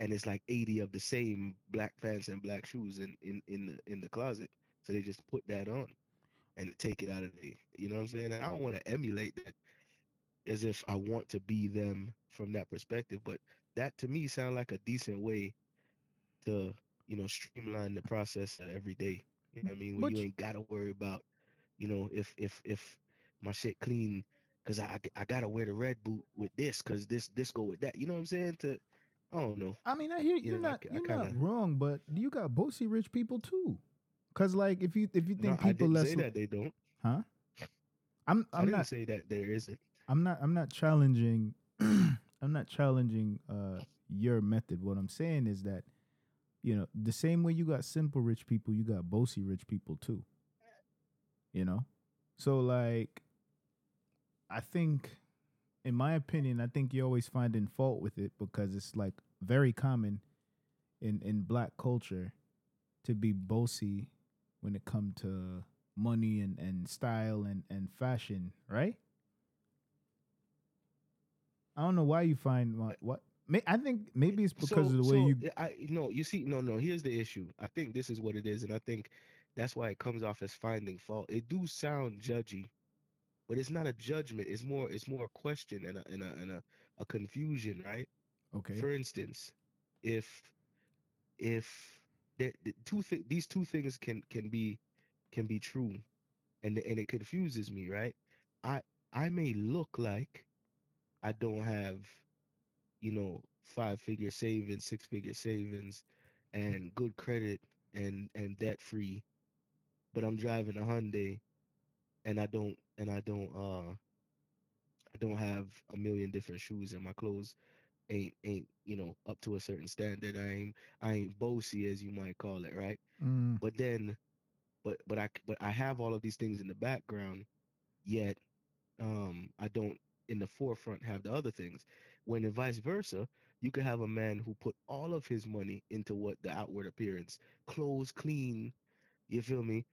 and it's like 80 of the same black pants and black shoes in in in the in the closet. So they just put that on and take it out of the, you know what I'm saying? And I don't want to emulate that as if I want to be them from that perspective, but that to me sound like a decent way to, you know, streamline the process every day. You know what I mean? Where But you ain't gotta worry about, you know, if if if my shit clean because I I gotta wear the red boot with this because this this go with that. You know what I'm saying? To I don't know. I mean, I hear You you're know, not I you're kinda- not wrong, but you got bossy rich people too. Cause like if you if you No, think I people didn't less, say that they don't. huh? I'm I I'm not say that there isn't. I'm not I'm not challenging I'm not challenging uh your method. What I'm saying is that you know the same way you got simple rich people, you got bossy rich people too. You know, so like I think, in my opinion, I think you're always finding fault with it because it's like very common in in black culture to be bossy when it come to money and and style and and fashion, right? I don't know why you find what what. May, I think maybe it's because so, of the way so, you. yeah, I no, you see, no, no. Here's the issue. I think this is what it is, and I think that's why it comes off as finding fault. It do sound judgy, but it's not a judgment. It's more, it's more a question and a and a and a, a confusion, right? Okay. For instance, if if the, the two th- these two things can can be can be true, and and it confuses me, right? I I may look like I don't have, you know, five figure savings, six figure savings, and good credit and and debt free, but I'm driving a Hyundai, and I don't and I don't uh I don't have a million different shoes, and my clothes ain't ain't you know up to a certain standard. I ain't I ain't bossy as you might call it, right? Mm, But then, but but I but I have all of these things in the background, yet um I don't in the forefront have the other things. When and vice versa, you could have a man who put all of his money into what the outward appearance, clothes clean, you feel me?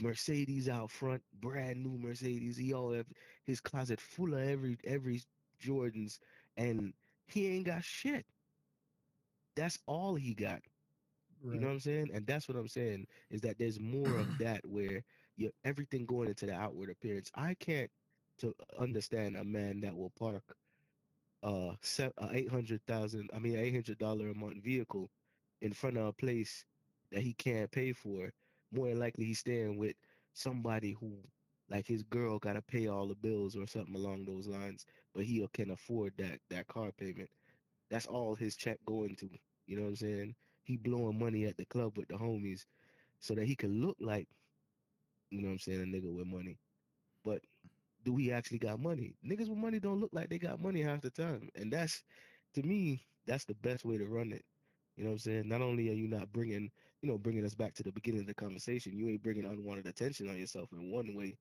Mercedes out front, brand new Mercedes. He all have his closet full of every every Jordans and he ain't got shit. That's all he got. Right. You know what I'm saying? And that's what I'm saying is that there's more of that where you everything going into the outward appearance. I can't to understand a man that will park uh, eight hundred thousand, I mean eight hundred dollar a month vehicle in front of a place that he can't pay for. More than likely, he's staying with somebody who, like his girl, got to pay all the bills or something along those lines, but he can afford that that car payment. That's all his check going to. You know what I'm saying? He blowing money at the club with the homies so that he can look like, you know what I'm saying, a nigga with money. But do we actually got money? Niggas with money don't look like they got money half the time. And that's, to me, that's the best way to run it. You know what I'm saying? Not only are you not bringing, you know, bringing us back to the beginning of the conversation, you ain't bringing unwanted attention on yourself in one way,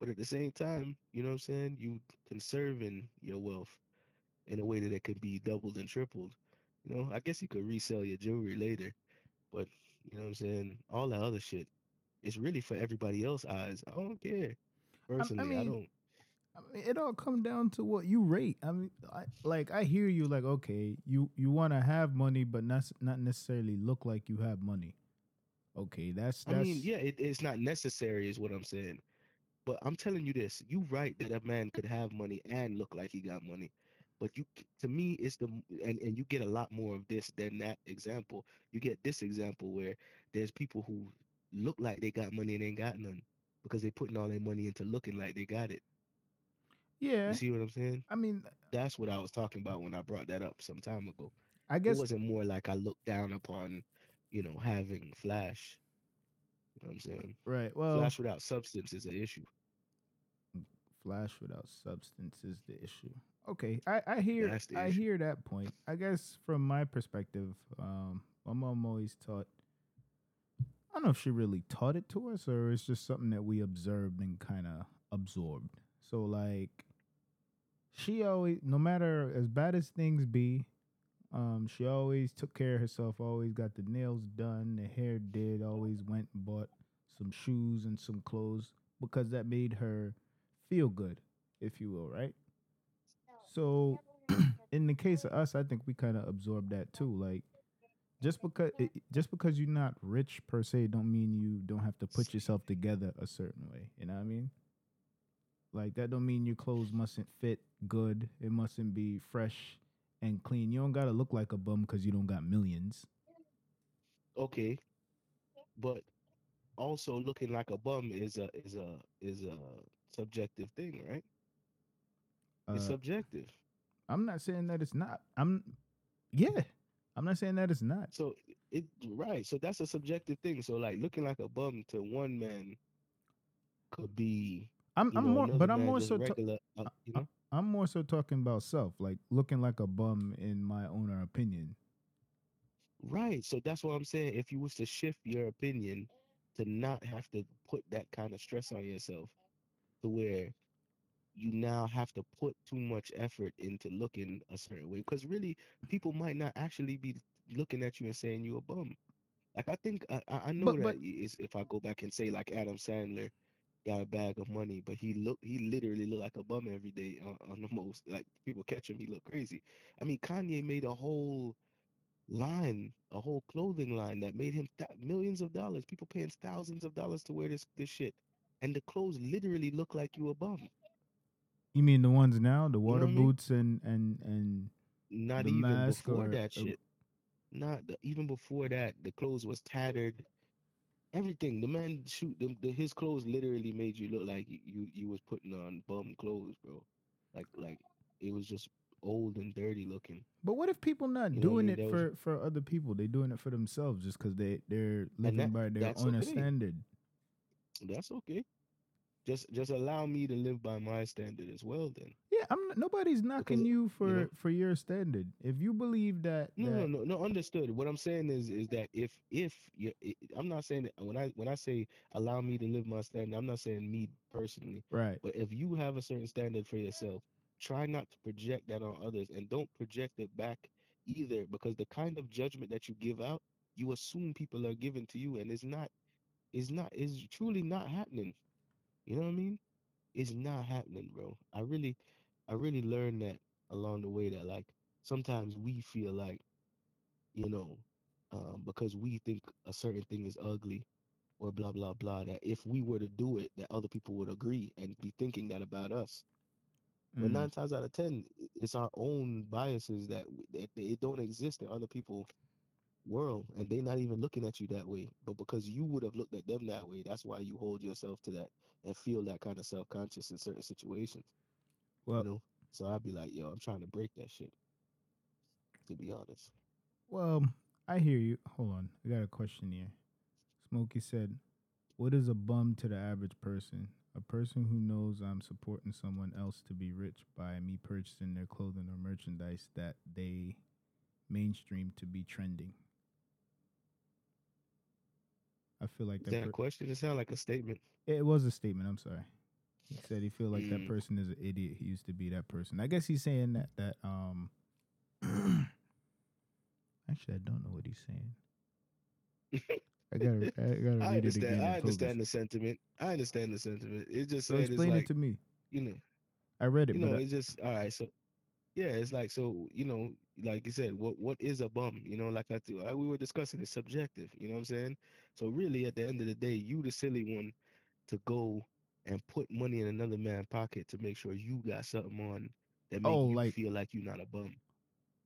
but at the same time, you know what I'm saying? You conserving your wealth in a way that it could be doubled and tripled. You know, I guess you could resell your jewelry later, but you know what I'm saying? All that other shit, it's really for everybody else's eyes. I don't care. Personally, I, mean, I don't. I mean, it all come down to what you rate. I mean, I, like I hear you. Like, okay, you you want to have money, but not not necessarily look like you have money. Okay, that's that's. I mean, yeah, it, it's not necessary, is what I'm saying. But I'm telling you this: you right that a man could have money and look like he got money. But you, to me, it's the and and you get a lot more of this than that example. You get this example where there's people who look like they got money and ain't got none because they're putting all their money into looking like they got it. yeah. You see what I'm saying? I mean, That's what I was talking about when I brought that up some time ago. I guess It wasn't more like I looked down upon, you know, having flash. You know what I'm saying? right. Well, flash without substance is an issue. flash without substance is the issue. Okay, I I hear I issue. hear that point. I guess from my perspective, um, my mom always taught. I don't know if she really taught it to us or it's just something that we observed and kind of absorbed. So like, she always, no matter as bad as things be, um, she always took care of herself. Always got the nails done, the hair did. Always went and bought some shoes and some clothes because that made her feel good, if you will, right? So, in the case of us, I think we kind of absorbed that too. Like, just because it, just because you're not rich per se, don't mean you don't have to put yourself together a certain way. You know what I mean? Like that don't mean your clothes mustn't fit good. It mustn't be fresh and clean. You don't gotta look like a bum because you don't got millions. Okay, but also looking like a bum is a is a is a subjective thing, right? it's Uh, subjective. I'm not saying that it's not. I'm, yeah, I'm not saying that it's not. So it right. So that's a subjective thing. So like looking like a bum to one man could be I'm, I'm know, more, but I'm more so. ta- uh, you know, I'm more so talking about self, like looking like a bum in my own opinion. right. So that's what I'm saying. If you was to shift your opinion to not have to put that kind of stress on yourself, to where you now have to put too much effort into looking a certain way, because really people might not actually be looking at you and saying you're a bum. Like I think I, I know But- that but- is if I go back and say like Adam Sandler got a bag of money, but he look he literally look like a bum every day on, on the most like people catch him, he look crazy. I mean Kanye made a whole line, a whole clothing line that made him th- millions of dollars. People paying thousands of dollars to wear this this shit, and the clothes literally look like you a bum. You mean the ones now, the water I mean? boots and and and Not even before or- that or- shit. Not the, even before that, the clothes was tattered. Everything. The man shoot the, the his clothes literally made you look like you, you was putting on bum clothes, bro. Like like it was just old and dirty looking. But what if people not You what I doing mean? it for was- for other people? They doing it for themselves just because they they're living that- by their own okay. standard. That's okay. Just just allow me to live by my standard as well then. Yeah, I'm not, nobody's knocking Because, you for know- for your standard. If you believe that, No, that no, no, no. Understood. What I'm saying is, is that if, if you, I'm not saying that when I, when I say allow me to live my standard, I'm not saying me personally. right, But if you have a certain standard for yourself, try not to project that on others, and don't project it back either, because the kind of judgment that you give out, you assume people are giving to you, and it's not, it's not, it's truly not happening. You know what I mean? It's not happening, bro. I really, I really learned that along the way that like sometimes we feel like, you know, um, because we think a certain thing is ugly or blah blah blah, that if we were to do it, that other people would agree and be thinking that about us. But Mm. nine times out of ten, it's our own biases that, that they don't exist in other people world and they're not even looking at you that way but because you would have looked at them that way that's why you hold yourself to that and feel that kind of self-conscious in certain situations Well, you know so i'd be like yo i'm trying to break that shit to be honest well, I hear you. Hold on, I got a question here. Smokey said, "What is a bum to the average person? A person who knows I'm supporting someone else to be rich by me purchasing their clothing or merchandise that they mainstream to be trending." I feel like that. that per- question it sounds like a statement It was a statement. I'm sorry. He said he feel like that Mm. person is an idiot. He used to be that person. I guess he's saying that that um. actually, I don't know what he's saying. I gotta, I gotta i read it again. understand i and focus. understand the sentiment i understand the sentiment it just So explain like it to me. you know I read it, you know I- it's just all right so yeah it's like so you know like you said what what is a bum? You know like i I, we were discussing it's subjective you know what i'm saying? So really at the end of the day you the silly one to go and put money in another man's pocket to make sure you got something on that make Oh, you like- feel like you're not a bum.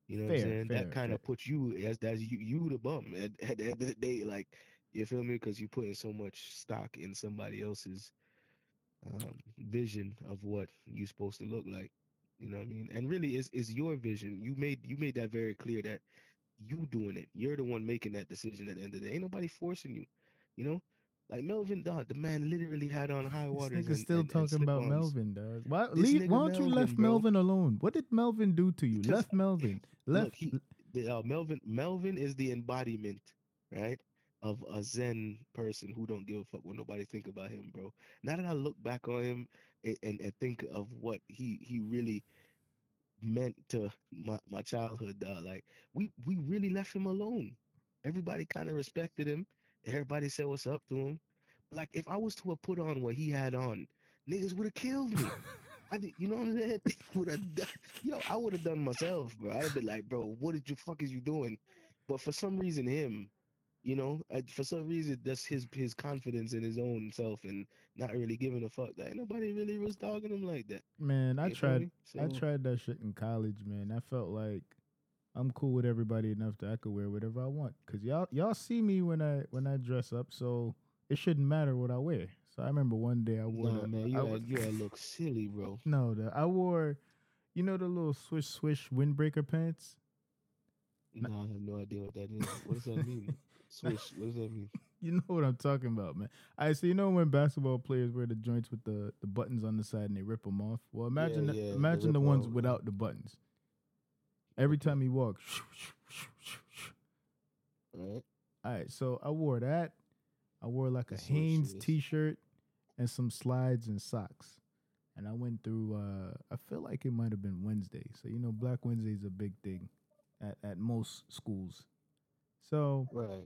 You know what i'm saying? Fair, that kind of puts you as that's you you the bum at, at the end of the day like you feel me? Because you putting so much stock in somebody else's um, vision of what you're supposed to look like. You know what I mean? And really, it's, it's your vision. You made you made that very clear that you doing it. You're the one making that decision at the end of the day. Ain't nobody forcing you. You know, like Melvin Dodd, the man literally had on high this waters. nigga's and, still and, and talking about slip-ons. Melvin, dog. Why, leave, why don't you Melvin, left bro. Melvin alone? What did Melvin do to you? Left Melvin. Left. Look, he, the, uh, Melvin Melvin is the embodiment, right, of a Zen person who don't give a fuck what nobody think about him, bro. Now that I look back on him and, and, and think of what he he really meant to my, my childhood, dog, like we we really left him alone. Everybody kind of respected him. Everybody said what's up to him. Like if I was to have put on what he had on, niggas would have killed me. I did, you know what I'm saying? would have done, you know, I would have done myself, bro. I'd have been like, bro, what did you fuck is you doing? But for some reason, him, you know, uh, for some reason, that's his his confidence in his own self and not really giving a fuck. That nobody really was dogging him like that. man, I You tried. me? I tried that shit in college, man. I felt like I'm cool with everybody enough that I could wear whatever I want. Cause y'all y'all see me when I when I dress up, so it shouldn't matter what I wear. So I remember one day I wore Nah, man, you I had, was- you had look silly, bro. no, the, I wore, you know, the little swish swish windbreaker pants. No, I have no idea what that is. What does that mean? Swish. What does that mean? You know what I'm talking about, man. I so you know when basketball players wear the joints with the, the buttons on the side and they rip them off. Well, imagine the- yeah, imagine the ones off, yeah. without the buttons. Every time he walks. All right. All right, so I wore that. I wore like a That's Hanes t-shirt and some slides and socks. And I went through uh I feel like it might have been Wednesday. So you know Black Wednesday is a big thing at, at most schools. So Right.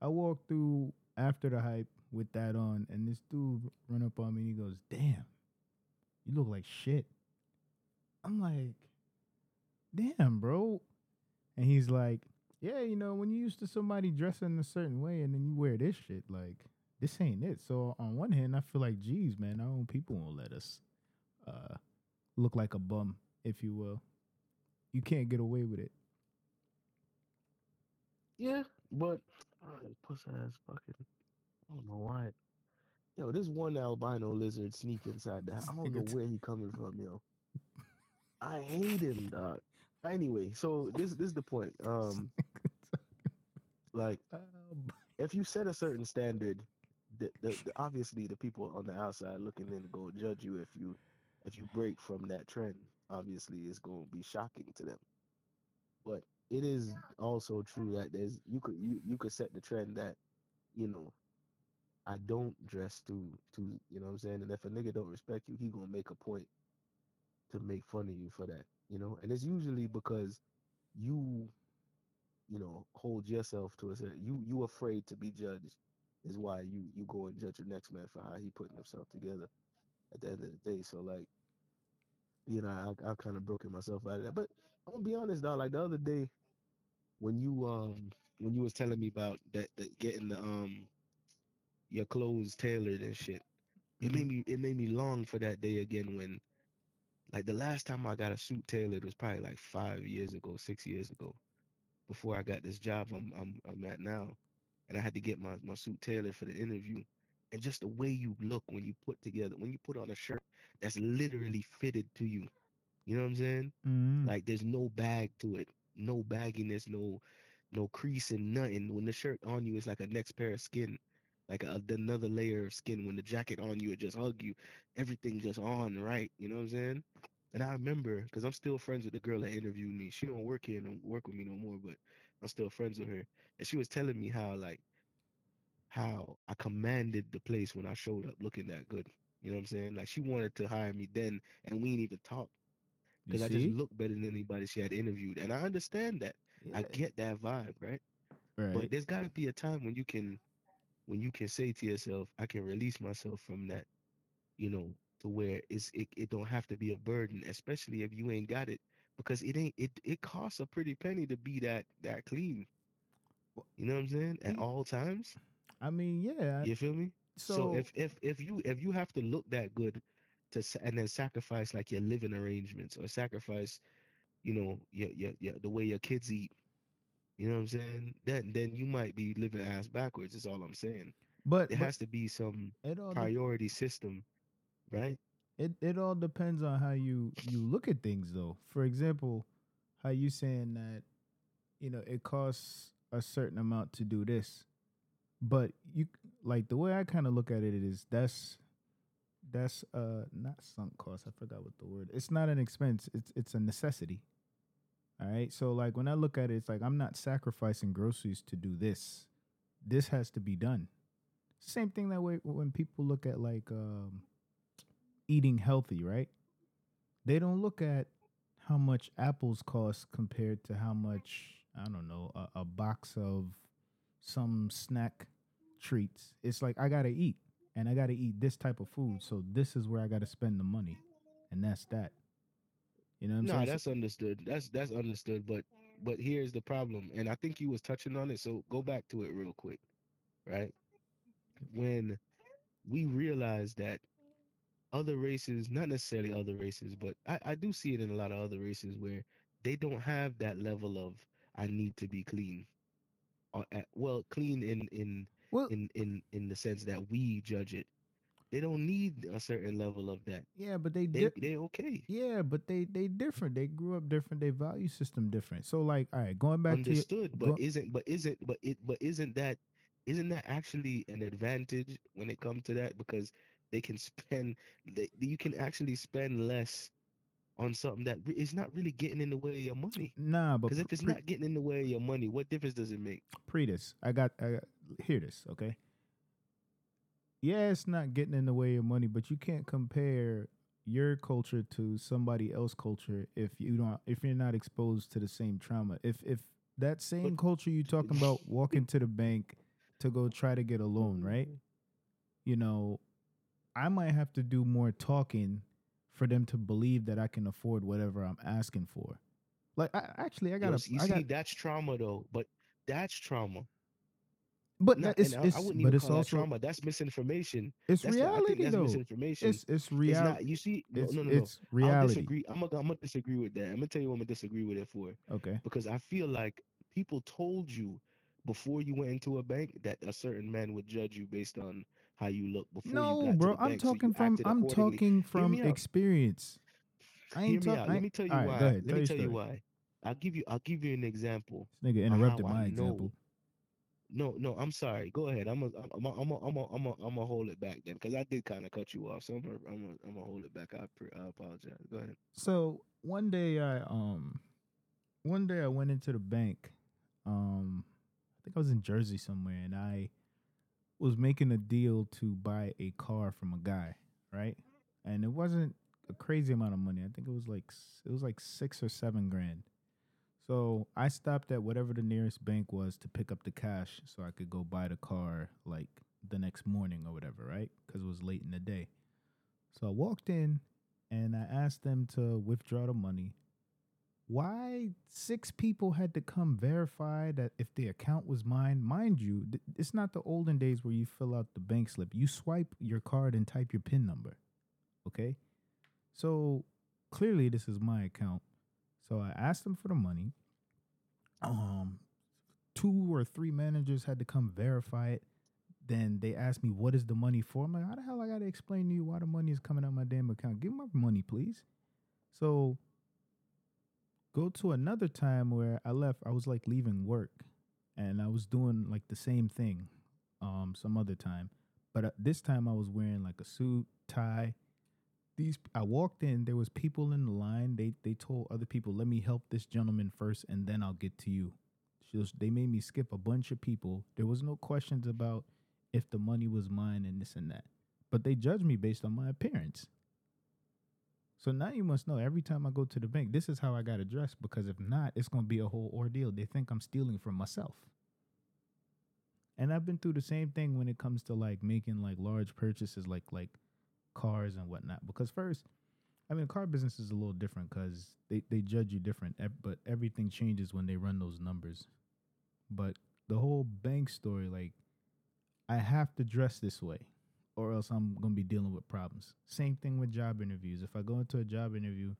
I walked through after the hype with that on, and this dude run up on me and he goes, "Damn, you look like shit." I'm like, "Damn, bro," and he's like, "Yeah, you know, when you used to somebody dressing a certain way and then you wear this shit, like this ain't it." So on one hand, I feel like, "Geez, man, our own people won't let us uh, look like a bum, if you will. You can't get away with it." Yeah, but oh, this puss ass fucking. I don't know why. Yo, this one albino lizard sneak inside the house. I don't know where he coming from, yo. I hate him, dog. Anyway, so this this is the point. Um, like if you set a certain standard, the, the, the obviously the people on the outside looking in go judge you if you if you break from that trend. Obviously, it's going to be shocking to them. But it is also true that there's you could you, you could set the trend that you know I don't dress to too you know what I'm saying? And if a nigga don't respect you he gonna make a point to make fun of you for that you know? And it's usually because you you know hold yourself to a certain you you afraid to be judged is why you you go and judge your next man for how he putting himself together at the end of the day. So like you know I I kind of broken myself out of that but I'm gonna be honest, dog. Like the other day, when you um when you was telling me about that, that getting the um your clothes tailored and shit, it Mm-hmm. made me it made me long for that day again when like the last time I got a suit tailored was probably like five years ago, six years ago, before I got this job I'm I'm I'm at now. And I had to get my, my suit tailored for the interview. And just the way you look when you put together when you put on a shirt that's literally fitted to you. You know what I'm saying? Mm. Like there's no bag to it, no bagginess, no no crease and nothing. When the shirt on you is like a next pair of skin, like a, another layer of skin. When the jacket on you, it just hug you. Everything just on right. You know what I'm saying? And I remember because I'm still friends with the girl that interviewed me. She don't work here, don't work with me no more, but I'm still friends with her. And she was telling me how like how I commanded the place when I showed up looking that good. You know what I'm saying? Like she wanted to hire me then, and we ain't even talk You because I just look better than anybody she had interviewed, and I understand that. I get that vibe, right? right. But there's got to be a time when you can, when you can say to yourself, I can release myself from that, you know, to where it's it, it don't have to be a burden, especially if you ain't got it, because it ain't it it costs a pretty penny to be that that clean. You know what I'm saying? At all times, I mean, yeah. you feel me? So, So, if if if you if you have to look that good, to and then sacrifice like your living arrangements or sacrifice, you know, your your, your the way your kids eat. You know what I'm saying? Then then you might be living ass backwards. Is all I'm saying. but, it but has to be some it all de- priority system, right? it it all depends on how you you look at things though for example how you saying that you know it costs a certain amount to do this but you like the way i kind of look at it is that's that's uh not sunk cost i forgot what the word it's not an expense it's it's a necessity all right so like when i look at it it's like i'm not sacrificing groceries to do this this has to be done same thing that way when people look at like um eating healthy, right? They don't look at how much apples cost compared to how much I don't know a, a box of some snack treats. It's like I gotta eat, and I gotta eat this type of food, so this is where I gotta spend the money, and that's that. You know what I'm No, saying? So- that's understood. That's that's understood. But but here's the problem, and I think you was touching on it. So go back to it real quick, right? When we realize that other races, not necessarily other races, but I, I do see it in a lot of other races where they don't have that level of I need to be clean. Or at, well, clean in in well, in in in the sense that we judge it. They don't need a certain level of that. yeah, but they They di- they okay. yeah, but they they different. They grew up different. They value system different. So like, all right, going back to your, Understood, but go- isn't but isn't but it but isn't that isn't that actually an advantage when it comes to that because they can spend they, you can actually spend less on something that re- is not really getting in the way of your money. nah, but Because if it's pre- not getting in the way of your money, what difference does it make? pre this. I got, I got hear this, okay? Yeah, it's not getting in the way of money, but you can't compare your culture to somebody else culture if you don't if you're not exposed to the same trauma. If if that same culture you're talking about walking to the bank to go try to get a loan, mm-hmm. right? You know, I might have to do more talking for them to believe that I can afford whatever I'm asking for. Like I actually I got a you I see, got that's trauma though. But that's trauma. But Not, it's, it's I wouldn't but even it's call that also trauma. That's misinformation. It's That's reality that's though. misinformation. It's it's reality. You see, no, it's no, no, no. it's reality. disagree. I'm gonna, I'm gonna disagree with that. I'm gonna tell you what I'm gonna disagree with it for. Okay. because I feel like people told you before you went into a bank that a certain man would judge you based on how you look before you No, bro. to the I'm bank, so talking from I'm talking from experience. I ain't talking. Let me tell you right, why. Ahead. Let tell me tell you why. I'll give you. I'll give you an example. This nigga interrupted I my know- example. No, no. I'm sorry. Go ahead. I'm a, I'm a, I'm a, I'm a, I'm a, I'm gonna hold it back then because I did kind of cut you off. So I'm gonna, I'm gonna, I'm gonna hold it back. I, pre- I apologize. Go ahead. So one day I um, one day I went into the bank. Um, I think I was in Jersey somewhere, and I was making a deal to buy a car from a guy, right? And it wasn't a crazy amount of money. I think it was like it was like six or seven grand. So I stopped at whatever the nearest bank was to pick up the cash so I could go buy the car like the next morning or whatever, right? Because it was late in the day. So I walked in and I asked them to withdraw the money. why six people had to come verify that if the account was mine? Mind you, th- it's not the olden days where you fill out the bank slip. You swipe your card and type your PIN number. Okay? So clearly this is my account. So I asked them for the money. Um two or three managers had to come verify it. Then they asked me, what is the money for? I'm like, how the hell I gotta explain to you why the money is coming out my damn account? Give me my money, please. So go to another time where I left, I was like leaving work and I was doing like the same thing um some other time. But uh, this time I was wearing like a suit, tie. These I walked in, there was people in the line. They they told other people, "Let me help this gentleman first and then I'll get to you." They made me skip a bunch of people. There was no questions about if the money was mine and this and that. But they judged me based on my appearance. So now you must know every time I go to the bank, this is how I got to dress because if not, it's going to be a whole ordeal. They think I'm stealing from myself. And I've been through the same thing when it comes to like making like large purchases like like cars and whatnot. Because first, I mean, car business is a little different because they, they judge you different, but everything changes when they run those numbers. But the whole bank story, like, I have to dress this way or else I'm going to be dealing with problems. Same thing with job interviews. If I go into a job interview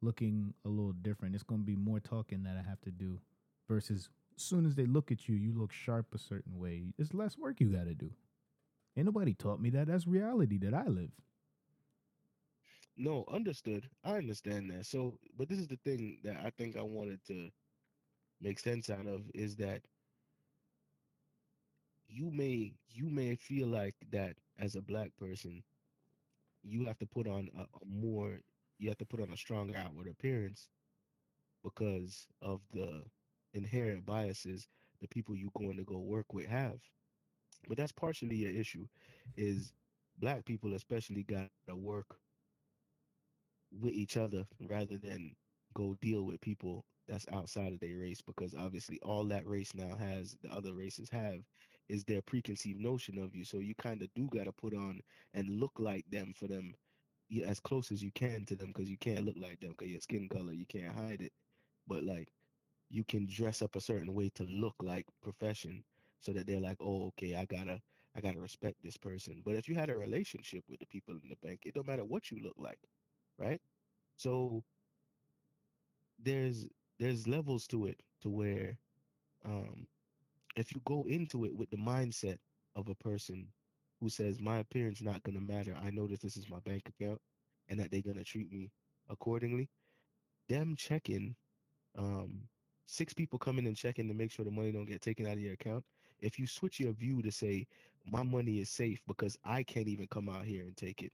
looking a little different, it's going to be more talking that I have to do versus as soon as they look at you, you look sharp a certain way. It's less work you got to do. Ain't nobody taught me that. That's reality that I live. No, understood. I understand that. So, but this is the thing that I think I wanted to make sense out of is that you may you may feel like that as a black person you have to put on a, a more you have to put on a strong outward appearance because of the inherent biases the people you're going to go work with have but that's partially an issue is black people especially got to work with each other rather than go deal with people that's outside of their race because obviously all that race now has the other races have is their preconceived notion of you. So you kind of do got to put on and look like them for them as close as you can to them because you can't look like them because your skin color you can't hide it. But like you can dress up a certain way to look like profession so that they're like oh okay i gotta i gotta respect this person. But if you had a relationship with the people in the bank it don't matter what you look like right? So there's there's levels to it to where um if you go into it with the mindset of a person who says my appearance not going to matter. I know that this is my bank account and that they're going to treat me accordingly them checking um six people coming and checking to make sure the money don't get taken out of your account if you switch your view to say my money is safe because i can't even come out here and take it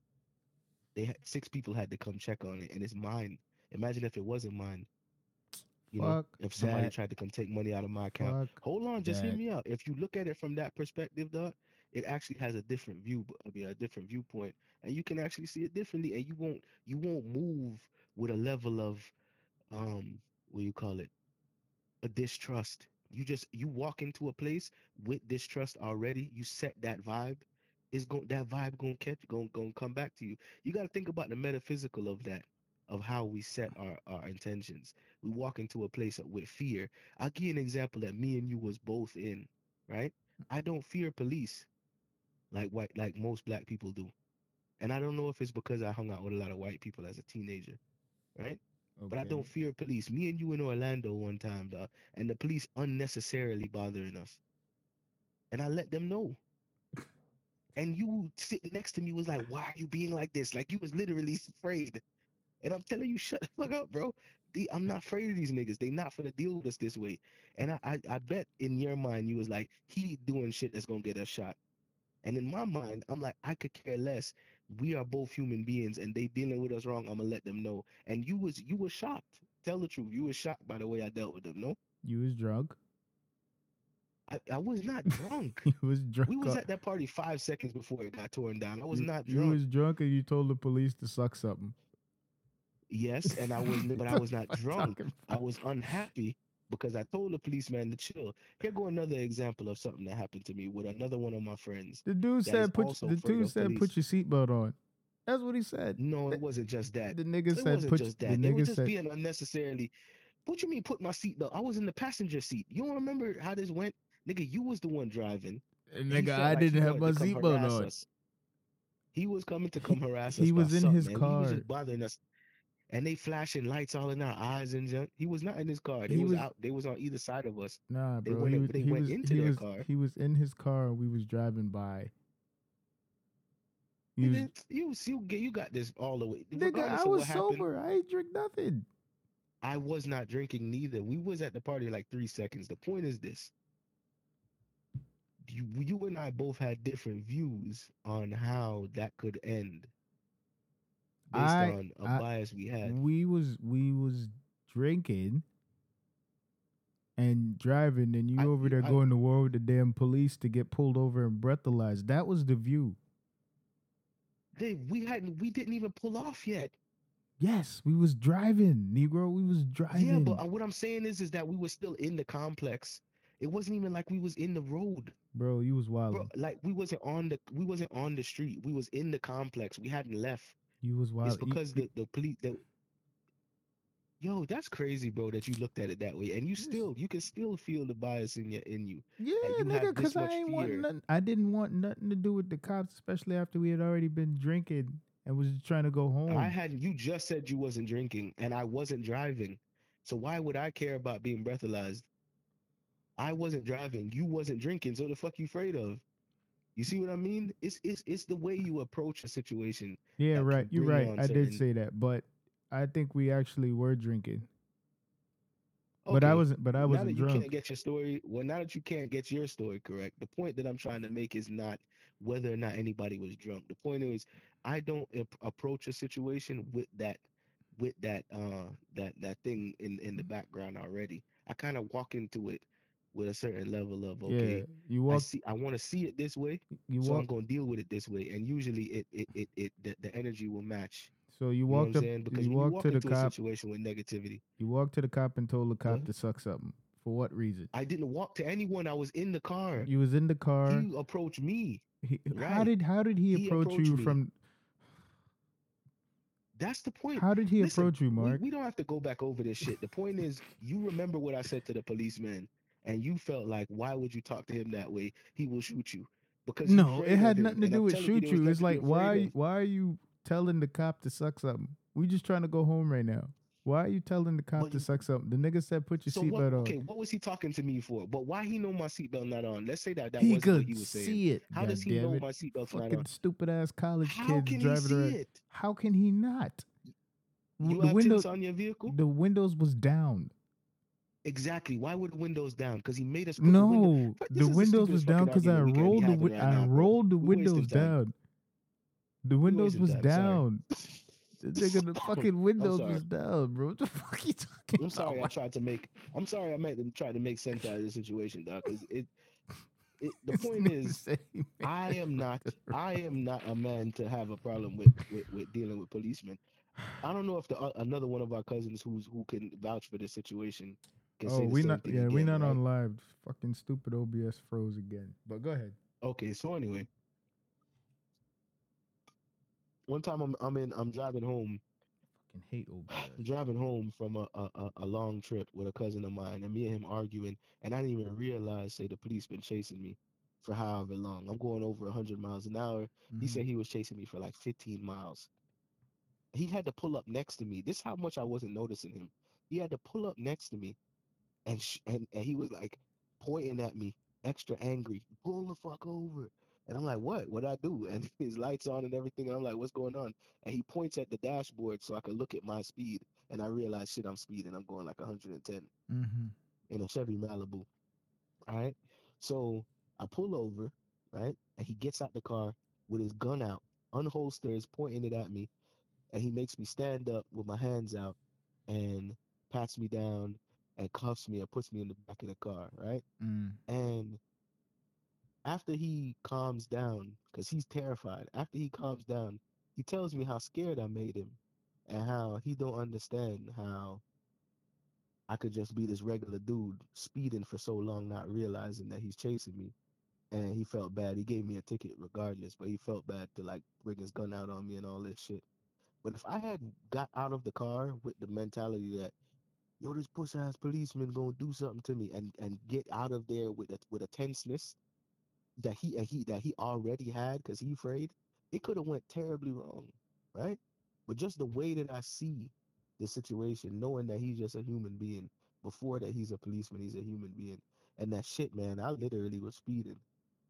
they had six people had to come check on it and it's mine imagine if it wasn't mine you know, Fuck if somebody that. tried to come take money out of my account. Fuck Hold on, just hear me out. If you look at it from that perspective, dog, it actually has a different view, I mean, a different viewpoint, and you can actually see it differently, and you won't you won't move with a level of um what do you call it a distrust. You just you walk into a place with distrust already. You set that vibe. Is going that vibe gonna catch going gonna come back to you. You got to think about the metaphysical of that, of how we set our our intentions. We walk into a place with fear. I'll give you an example that me and you was both in. Right? I don't fear police like white like most black people do, and I don't know if it's because I hung out with a lot of white people as a teenager. Right? But I don't fear police. Me and you in Orlando one time, dog, and the police unnecessarily bothering us. And I let them know. And you sitting next to me was like, why are you being like this? Like you was literally afraid. And I'm telling you, shut the fuck up, bro. The, I'm not afraid of these niggas. They not finna deal with us this way. And I, I, I bet in your mind you was like, he doing shit that's gonna get us shot. And in my mind, I'm like, I could care less. We are both human beings, and they dealing with us wrong. I'm gonna let them know. And you was you was shocked. Tell the truth. You was shocked by the way I dealt with them. No, You was drunk. I, I was not drunk. you was drunk. we was at that party five seconds before it got torn down. I was you, not drunk. You was drunk and you told the police to suck something. Yes, and I was, but I was not drunk. I was unhappy because I told the policeman to chill. Here go another example of something that happened to me with another one of my friends. The dude said put the dude said put your seatbelt on. That's what he said. No, it wasn't just that. The nigga It said wasn't put just the that. They were nigga just said being unnecessarily. What you mean put my seatbelt? I was in the passenger seat. You don't remember how this went? Nigga, you was the one driving. And nigga, I like didn't have my seatbelt on. us. He was coming to come harass us. he was in something, his and He was car. just bothering us. And they flashing lights all in our eyes and junk. He was not in his car. They He was, was- out. They was on either side of us. Nah, They bro. went he was, they he went was, into he their was, car. he was in his car. We was driving by. And then you, you, you got this all the way. nigga, I was happened, sober. I ain't drink nothing. I was not drinking neither. We was at the party like three seconds. The point is this. You, you and I both had different views on how that could end based I- on a I- bias we had. We was we was drinking and driving, and you I- over there going to war with the damn police to get pulled over and breathalyzed. That was the view. They, we hadn't we didn't even pull off yet. Yes, we was driving, Negro. We was driving. Yeah, but uh, what I'm saying is is that we were still in the complex. It wasn't even like we was in the road. Bro, you was wild. Bro, like we wasn't on the we wasn't on the street. We was in the complex. We hadn't left. You was wild. It's because the, the police the Yo, that's crazy, bro, that you looked at it that way. And you still you can still feel the bias in your in you. Yeah, you nigga, because I ain't want nothing. I didn't want nothing to do with the cops, especially after we had already been drinking and was trying to go home. I hadn't. you just said you wasn't drinking and I wasn't driving. So why would I care about being breathalyzed? I wasn't driving. You wasn't drinking. So the fuck you afraid of? You see what I mean? It's it's it's the way you approach a situation. yeah, right. You're right. I did say that, but I think we actually were drinking. But I wasn't. But I now that wasn't you drunk. can't get your story, well, now that you can't get your story correct, the point that I'm trying to make is not whether or not anybody was drunk. The point is, I don't ap- approach a situation with that, with that, uh, that that thing in in the background already. I kind of walk into it with a certain level of okay. Yeah, you I walk. see. I want to see it this way, You so I'm going to deal with it this way. And usually, it it it, it the, the energy will match. So you You know walked up. Because You when you walked walk to the cop. situation with negativity, You walked to the cop and told the cop Huh? to suck something. For what reason? I didn't walk to anyone. I was in the car. You was in the car. He approached me. He, How did how did he, He approach you me. from? That's the point. How did he Listen, approach you, We, Mark? we don't have to go back over this shit. The point is, you remember what I said to the policeman, and you felt like, why would you talk to him that way? He will shoot you. Because No, it had nothing to do with shoot was you. It's like why afraid of. why are you telling the cop to suck something? We just trying to go home right now. Why are you telling the cop But to you- suck something? The nigga said put your So seatbelt on. Okay, what was he talking to me for? But why he know my seatbelt not on? Let's say that that he wasn't what he was saying. see it. How does he know my seatbelt's not Fucking on? stupid ass college How kids can he driving see around. it? How can he not? You the have window, tints on your vehicle? the windows was down. Exactly. Why were the windows down? Because he made us put the window. No, the this is the windows was down because I argument we can't be rolled the wi- I rolled the windows down. The windows was time, down. The nigga, the fucking windows was down, bro. What the fuck you talking I'm sorry I tried to make I'm sorry I made them try to make sense out of the situation, dog. Because it, it the This point is I am not I am not a man to have a problem with with, with dealing with policemen. I don't know if the uh, another one of our cousins who's who can vouch for this situation Oh, we not yeah, we again, not right? on live. Fucking stupid OBS froze again. But go ahead. Okay, so anyway, one time I'm I'm in I'm driving home Fucking hate OBS. driving home from a, a, a- long trip with a cousin of mine, and me and him arguing, and I didn't even realize, say, the police been chasing me for however long. I'm going over 100 miles an hour. He Mhm. said he was chasing me for like 15 miles. He had to pull up next to me. This is how much I wasn't noticing him. He had to pull up next to me, and sh- and, and he was like pointing at me, extra angry. Pull the fuck over. And I'm like, what? What do I do? And his lights on and everything. And I'm like, what's going on? And he points at the dashboard so I can look at my speed. And I realize, shit, I'm speeding. I'm going like 110 Mhm. in a Chevy Malibu. All right. So I pull over, right? And he gets out the car with his gun out, unholsters, pointing it at me. And he makes me stand up with my hands out and pats me down and cuffs me and puts me in the back of the car, right? Mm. And after he calms down, because he's terrified, after he calms down, he tells me how scared I made him and how he don't understand how I could just be this regular dude speeding for so long, not realizing that he's chasing me. And he felt bad. He gave me a ticket regardless, but he felt bad to like bring his gun out on me and all this shit. But if I had got out of the car with the mentality that yo, this puss ass policeman gonna do something to me and and get out of there with a with a tenseness that he he that he already had because he afraid, it could have went terribly wrong, right? But just the way that I see the situation, knowing that he's just a human being, before that he's a policeman, he's a human being, and that shit, man, I literally was speeding.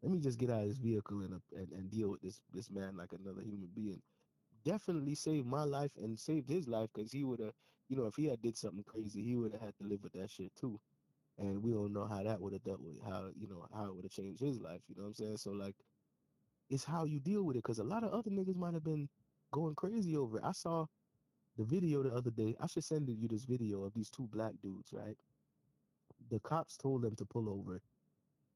Let me just get out of this vehicle and and, and deal with this this man like another human being. Definitely saved my life and saved his life because he would have, you know, if he had did something crazy, he would have had to live with that shit too and we don't know how that would have dealt with how you know how it would have changed his life. You know what I'm saying? So like, it's how you deal with it. Because a lot of other niggas might have been going crazy over it. I saw the video the other day. I should send you this video of these two black dudes. Right? The cops told them to pull over.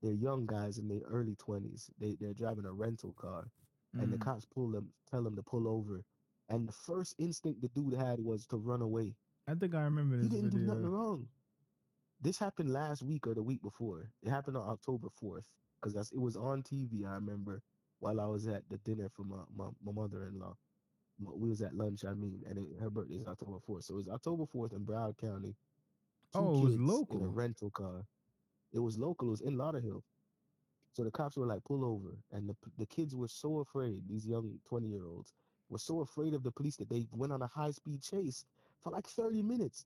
They're young guys in their early 20s. They they're driving a rental car, and the Mm. cops pull them, tell them to pull over. And the first instinct the dude had was to run away. I think I remember He this didn't do nothing video. wrong. This happened last week or the week before. It happened on October 4th because that's it was on TV. I remember while I was at the dinner for my my, my mother-in-law. We was at lunch, I mean, and it, her birthday is October 4th. So it was October 4th in Broward County. Two Oh, it was kids in a local. rental car. It was local. It was in Lauderhill. So the cops were like, pull over. And the, the kids were so afraid, these young 20 year olds were so afraid of the police that they went on a high speed chase for like 30 minutes.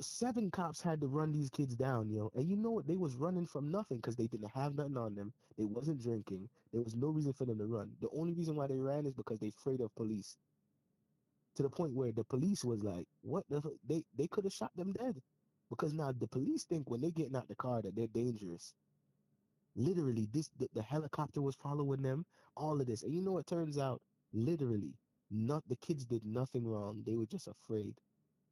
Seven cops had to run these kids down, yo. And you know what? They was running from nothing because they didn't have nothing on them. They wasn't drinking. There was no reason for them to run. The only reason why they ran is because they afraid of police. To the point where the police was like, what the they they could have shot them dead. Because now the police think when they getting out the car that they're dangerous literally this the, the helicopter was following them all of this and you know it turns out literally not the kids did nothing wrong they were just afraid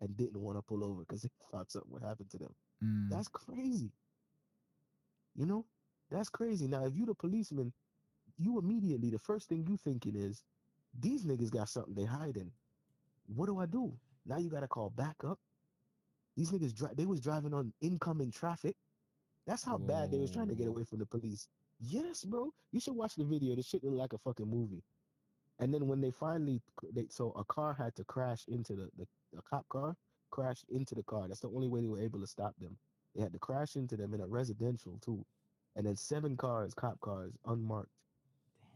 and didn't want to pull over because they thought something would happen to them Mm. that's crazy you know that's crazy now if you're the policeman you immediately the first thing you thinking is these niggas got something they hiding what do i do now you gotta call backup these niggas dri- they was driving on incoming traffic that's how bad they was trying to get away from the police. Yes, bro. You should watch the video. The shit look like a fucking movie. And then when they finally, they, so a car had to crash into the, the a cop car crashed into the car. That's the only way they were able to stop them. They had to crash into them in a residential too, and then seven cars, cop cars, unmarked,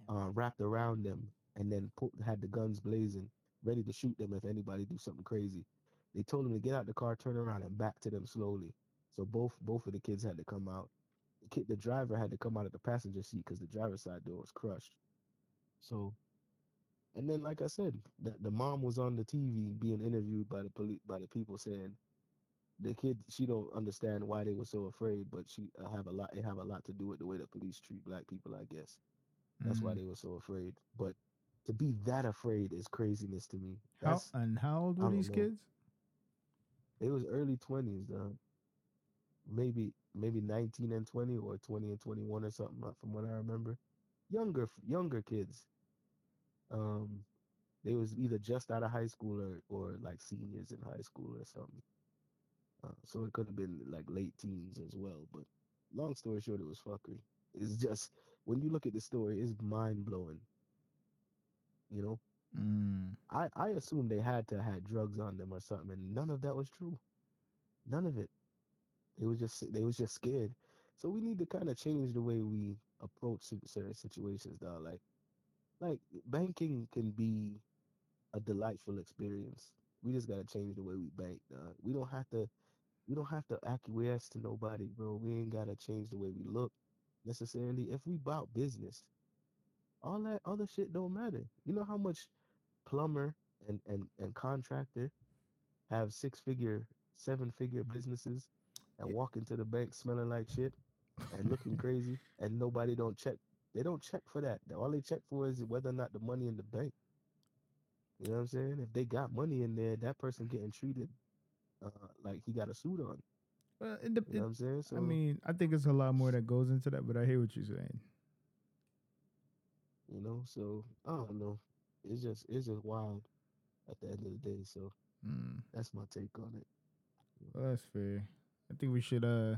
uh, wrapped around them, and then put, had the guns blazing, ready to shoot them if anybody do something crazy. They told them to get out the car, turn around, and back to them slowly. So both both of the kids had to come out. The kid, the driver had to come out of the passenger seat because the driver's side door was crushed. So, and then like I said, the, the mom was on the TV being interviewed by the police by the people saying the kid she don't understand why they were so afraid, but she uh, have a lot. It have a lot to do with the way the police treat black people, I guess. That's why Mm. they were so afraid. But to be that afraid is craziness to me. How and how old were these know. kids? it was early twenties, uh, maybe maybe nineteen and twenty or twenty and twenty one or something from what I remember. Younger younger kids. Um, they was either just out of high school or or like seniors in high school or something. Uh, so it could have been like late teens as well. But long story short, it was fuckery. It's just when you look at the story, it's mind blowing. You know, Mm. I I assumed they had to have had drugs on them or something, and none of that was true. None of it. They was just they was just scared. So we need to kind of change the way we approach certain situations, dog. Like like banking can be a delightful experience. We just gotta change the way we bank, dog. We don't have to we don't have to acquiesce to nobody, bro. We ain't gotta change the way we look necessarily. If we bout business, all that other shit don't matter. You know how much plumber and and and contractor have six figure, seven figure businesses and walk into the bank smelling like shit and looking crazy, and nobody don't check. They don't check for that. All they check for is whether or not the money in the bank. You know what I'm saying? If they got money in there, that person getting treated uh, like he got a suit on. Well, it, dep- You know what I'm saying? So I mean, I think it's a lot more that goes into that, but I hear what you're saying. you know, so I don't know. It's just it's just wild at the end of the day. So Mm. that's my take on it. Well, that's fair. I think we should uh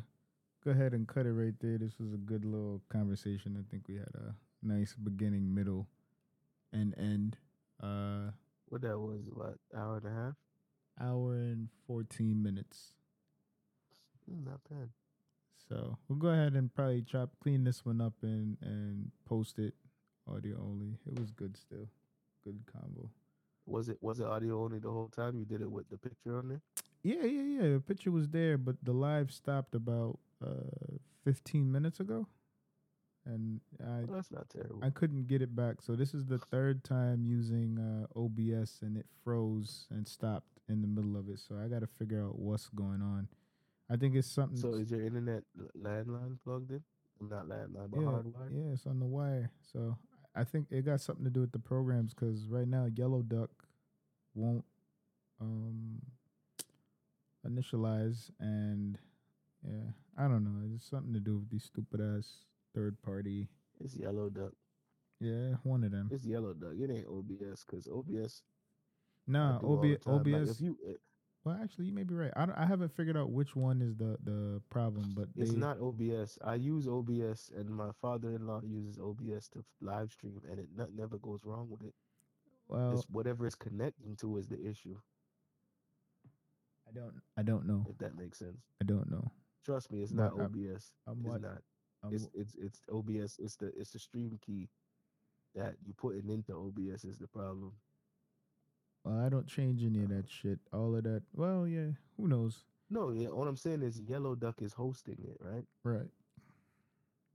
go ahead and cut it right there. This was a good little conversation. I think we had a nice beginning, middle, and end. Uh, What that was, what hour and a half? Hour and fourteen minutes. Mm, not bad. So we'll go ahead and probably chop clean this one up and and post it audio only. It was good still. Good combo. Was it was it audio only the whole time? You did it with the picture on there? Yeah, yeah, yeah. The picture was there, but the live stopped about uh 15 minutes ago. And I Well, that's not terrible. I couldn't get it back. So this is the third time using uh, OBS and it froze and stopped in the middle of it. So I got to figure out what's going on. I think it's something. so is your internet l- landline plugged in? Not landline, but yeah, hardwired. yeah, it's on the wire. So I think it got something to do with the programs because right now Yellow Duck won't um initialize and yeah, I don't know. It's something to do with these stupid ass third party. It's Yellow Duck. Yeah, one of them. It's Yellow Duck. It ain't OBS because OBS. Nah, do OBS. Like, OBS if you, eh, Well, actually, you may be right. I, don't- I haven't figured out which one is the, the problem, but it's not OBS. I use OBS, and my father-in-law uses OBS to live stream, and it not, never goes wrong with it. well, It's whatever it's connecting to is the issue. I don't I don't know. If that makes sense. I don't know. Trust me, it's not I'm- OBS. I'm it's not. I'm, It's it's it's OBS. It's the it's the stream key that you putting into OBS is the problem. well, I don't change any of that shit. All of that. Well, yeah. Who knows? No, yeah, what I'm saying is Yellow Duck is hosting it, right? Right.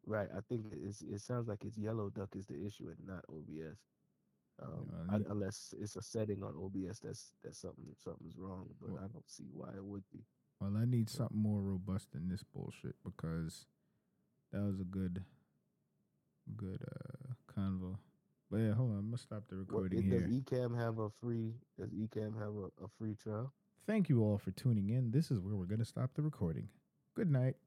Right. I think it's it sounds like it's Yellow Duck is the issue and not OBS. Um, Well, un- you- unless it's a setting on OBS that's that's something something's wrong, but Well- I don't see why it would be. Well, I need something more robust than this bullshit because that was a good, good uh convo. But yeah, hold on. I'm gonna stop the recording it, does here. Ecamm have a free? Does Ecamm have a, a free trial? Thank you all for tuning in. This is where we're gonna stop the recording. Good night.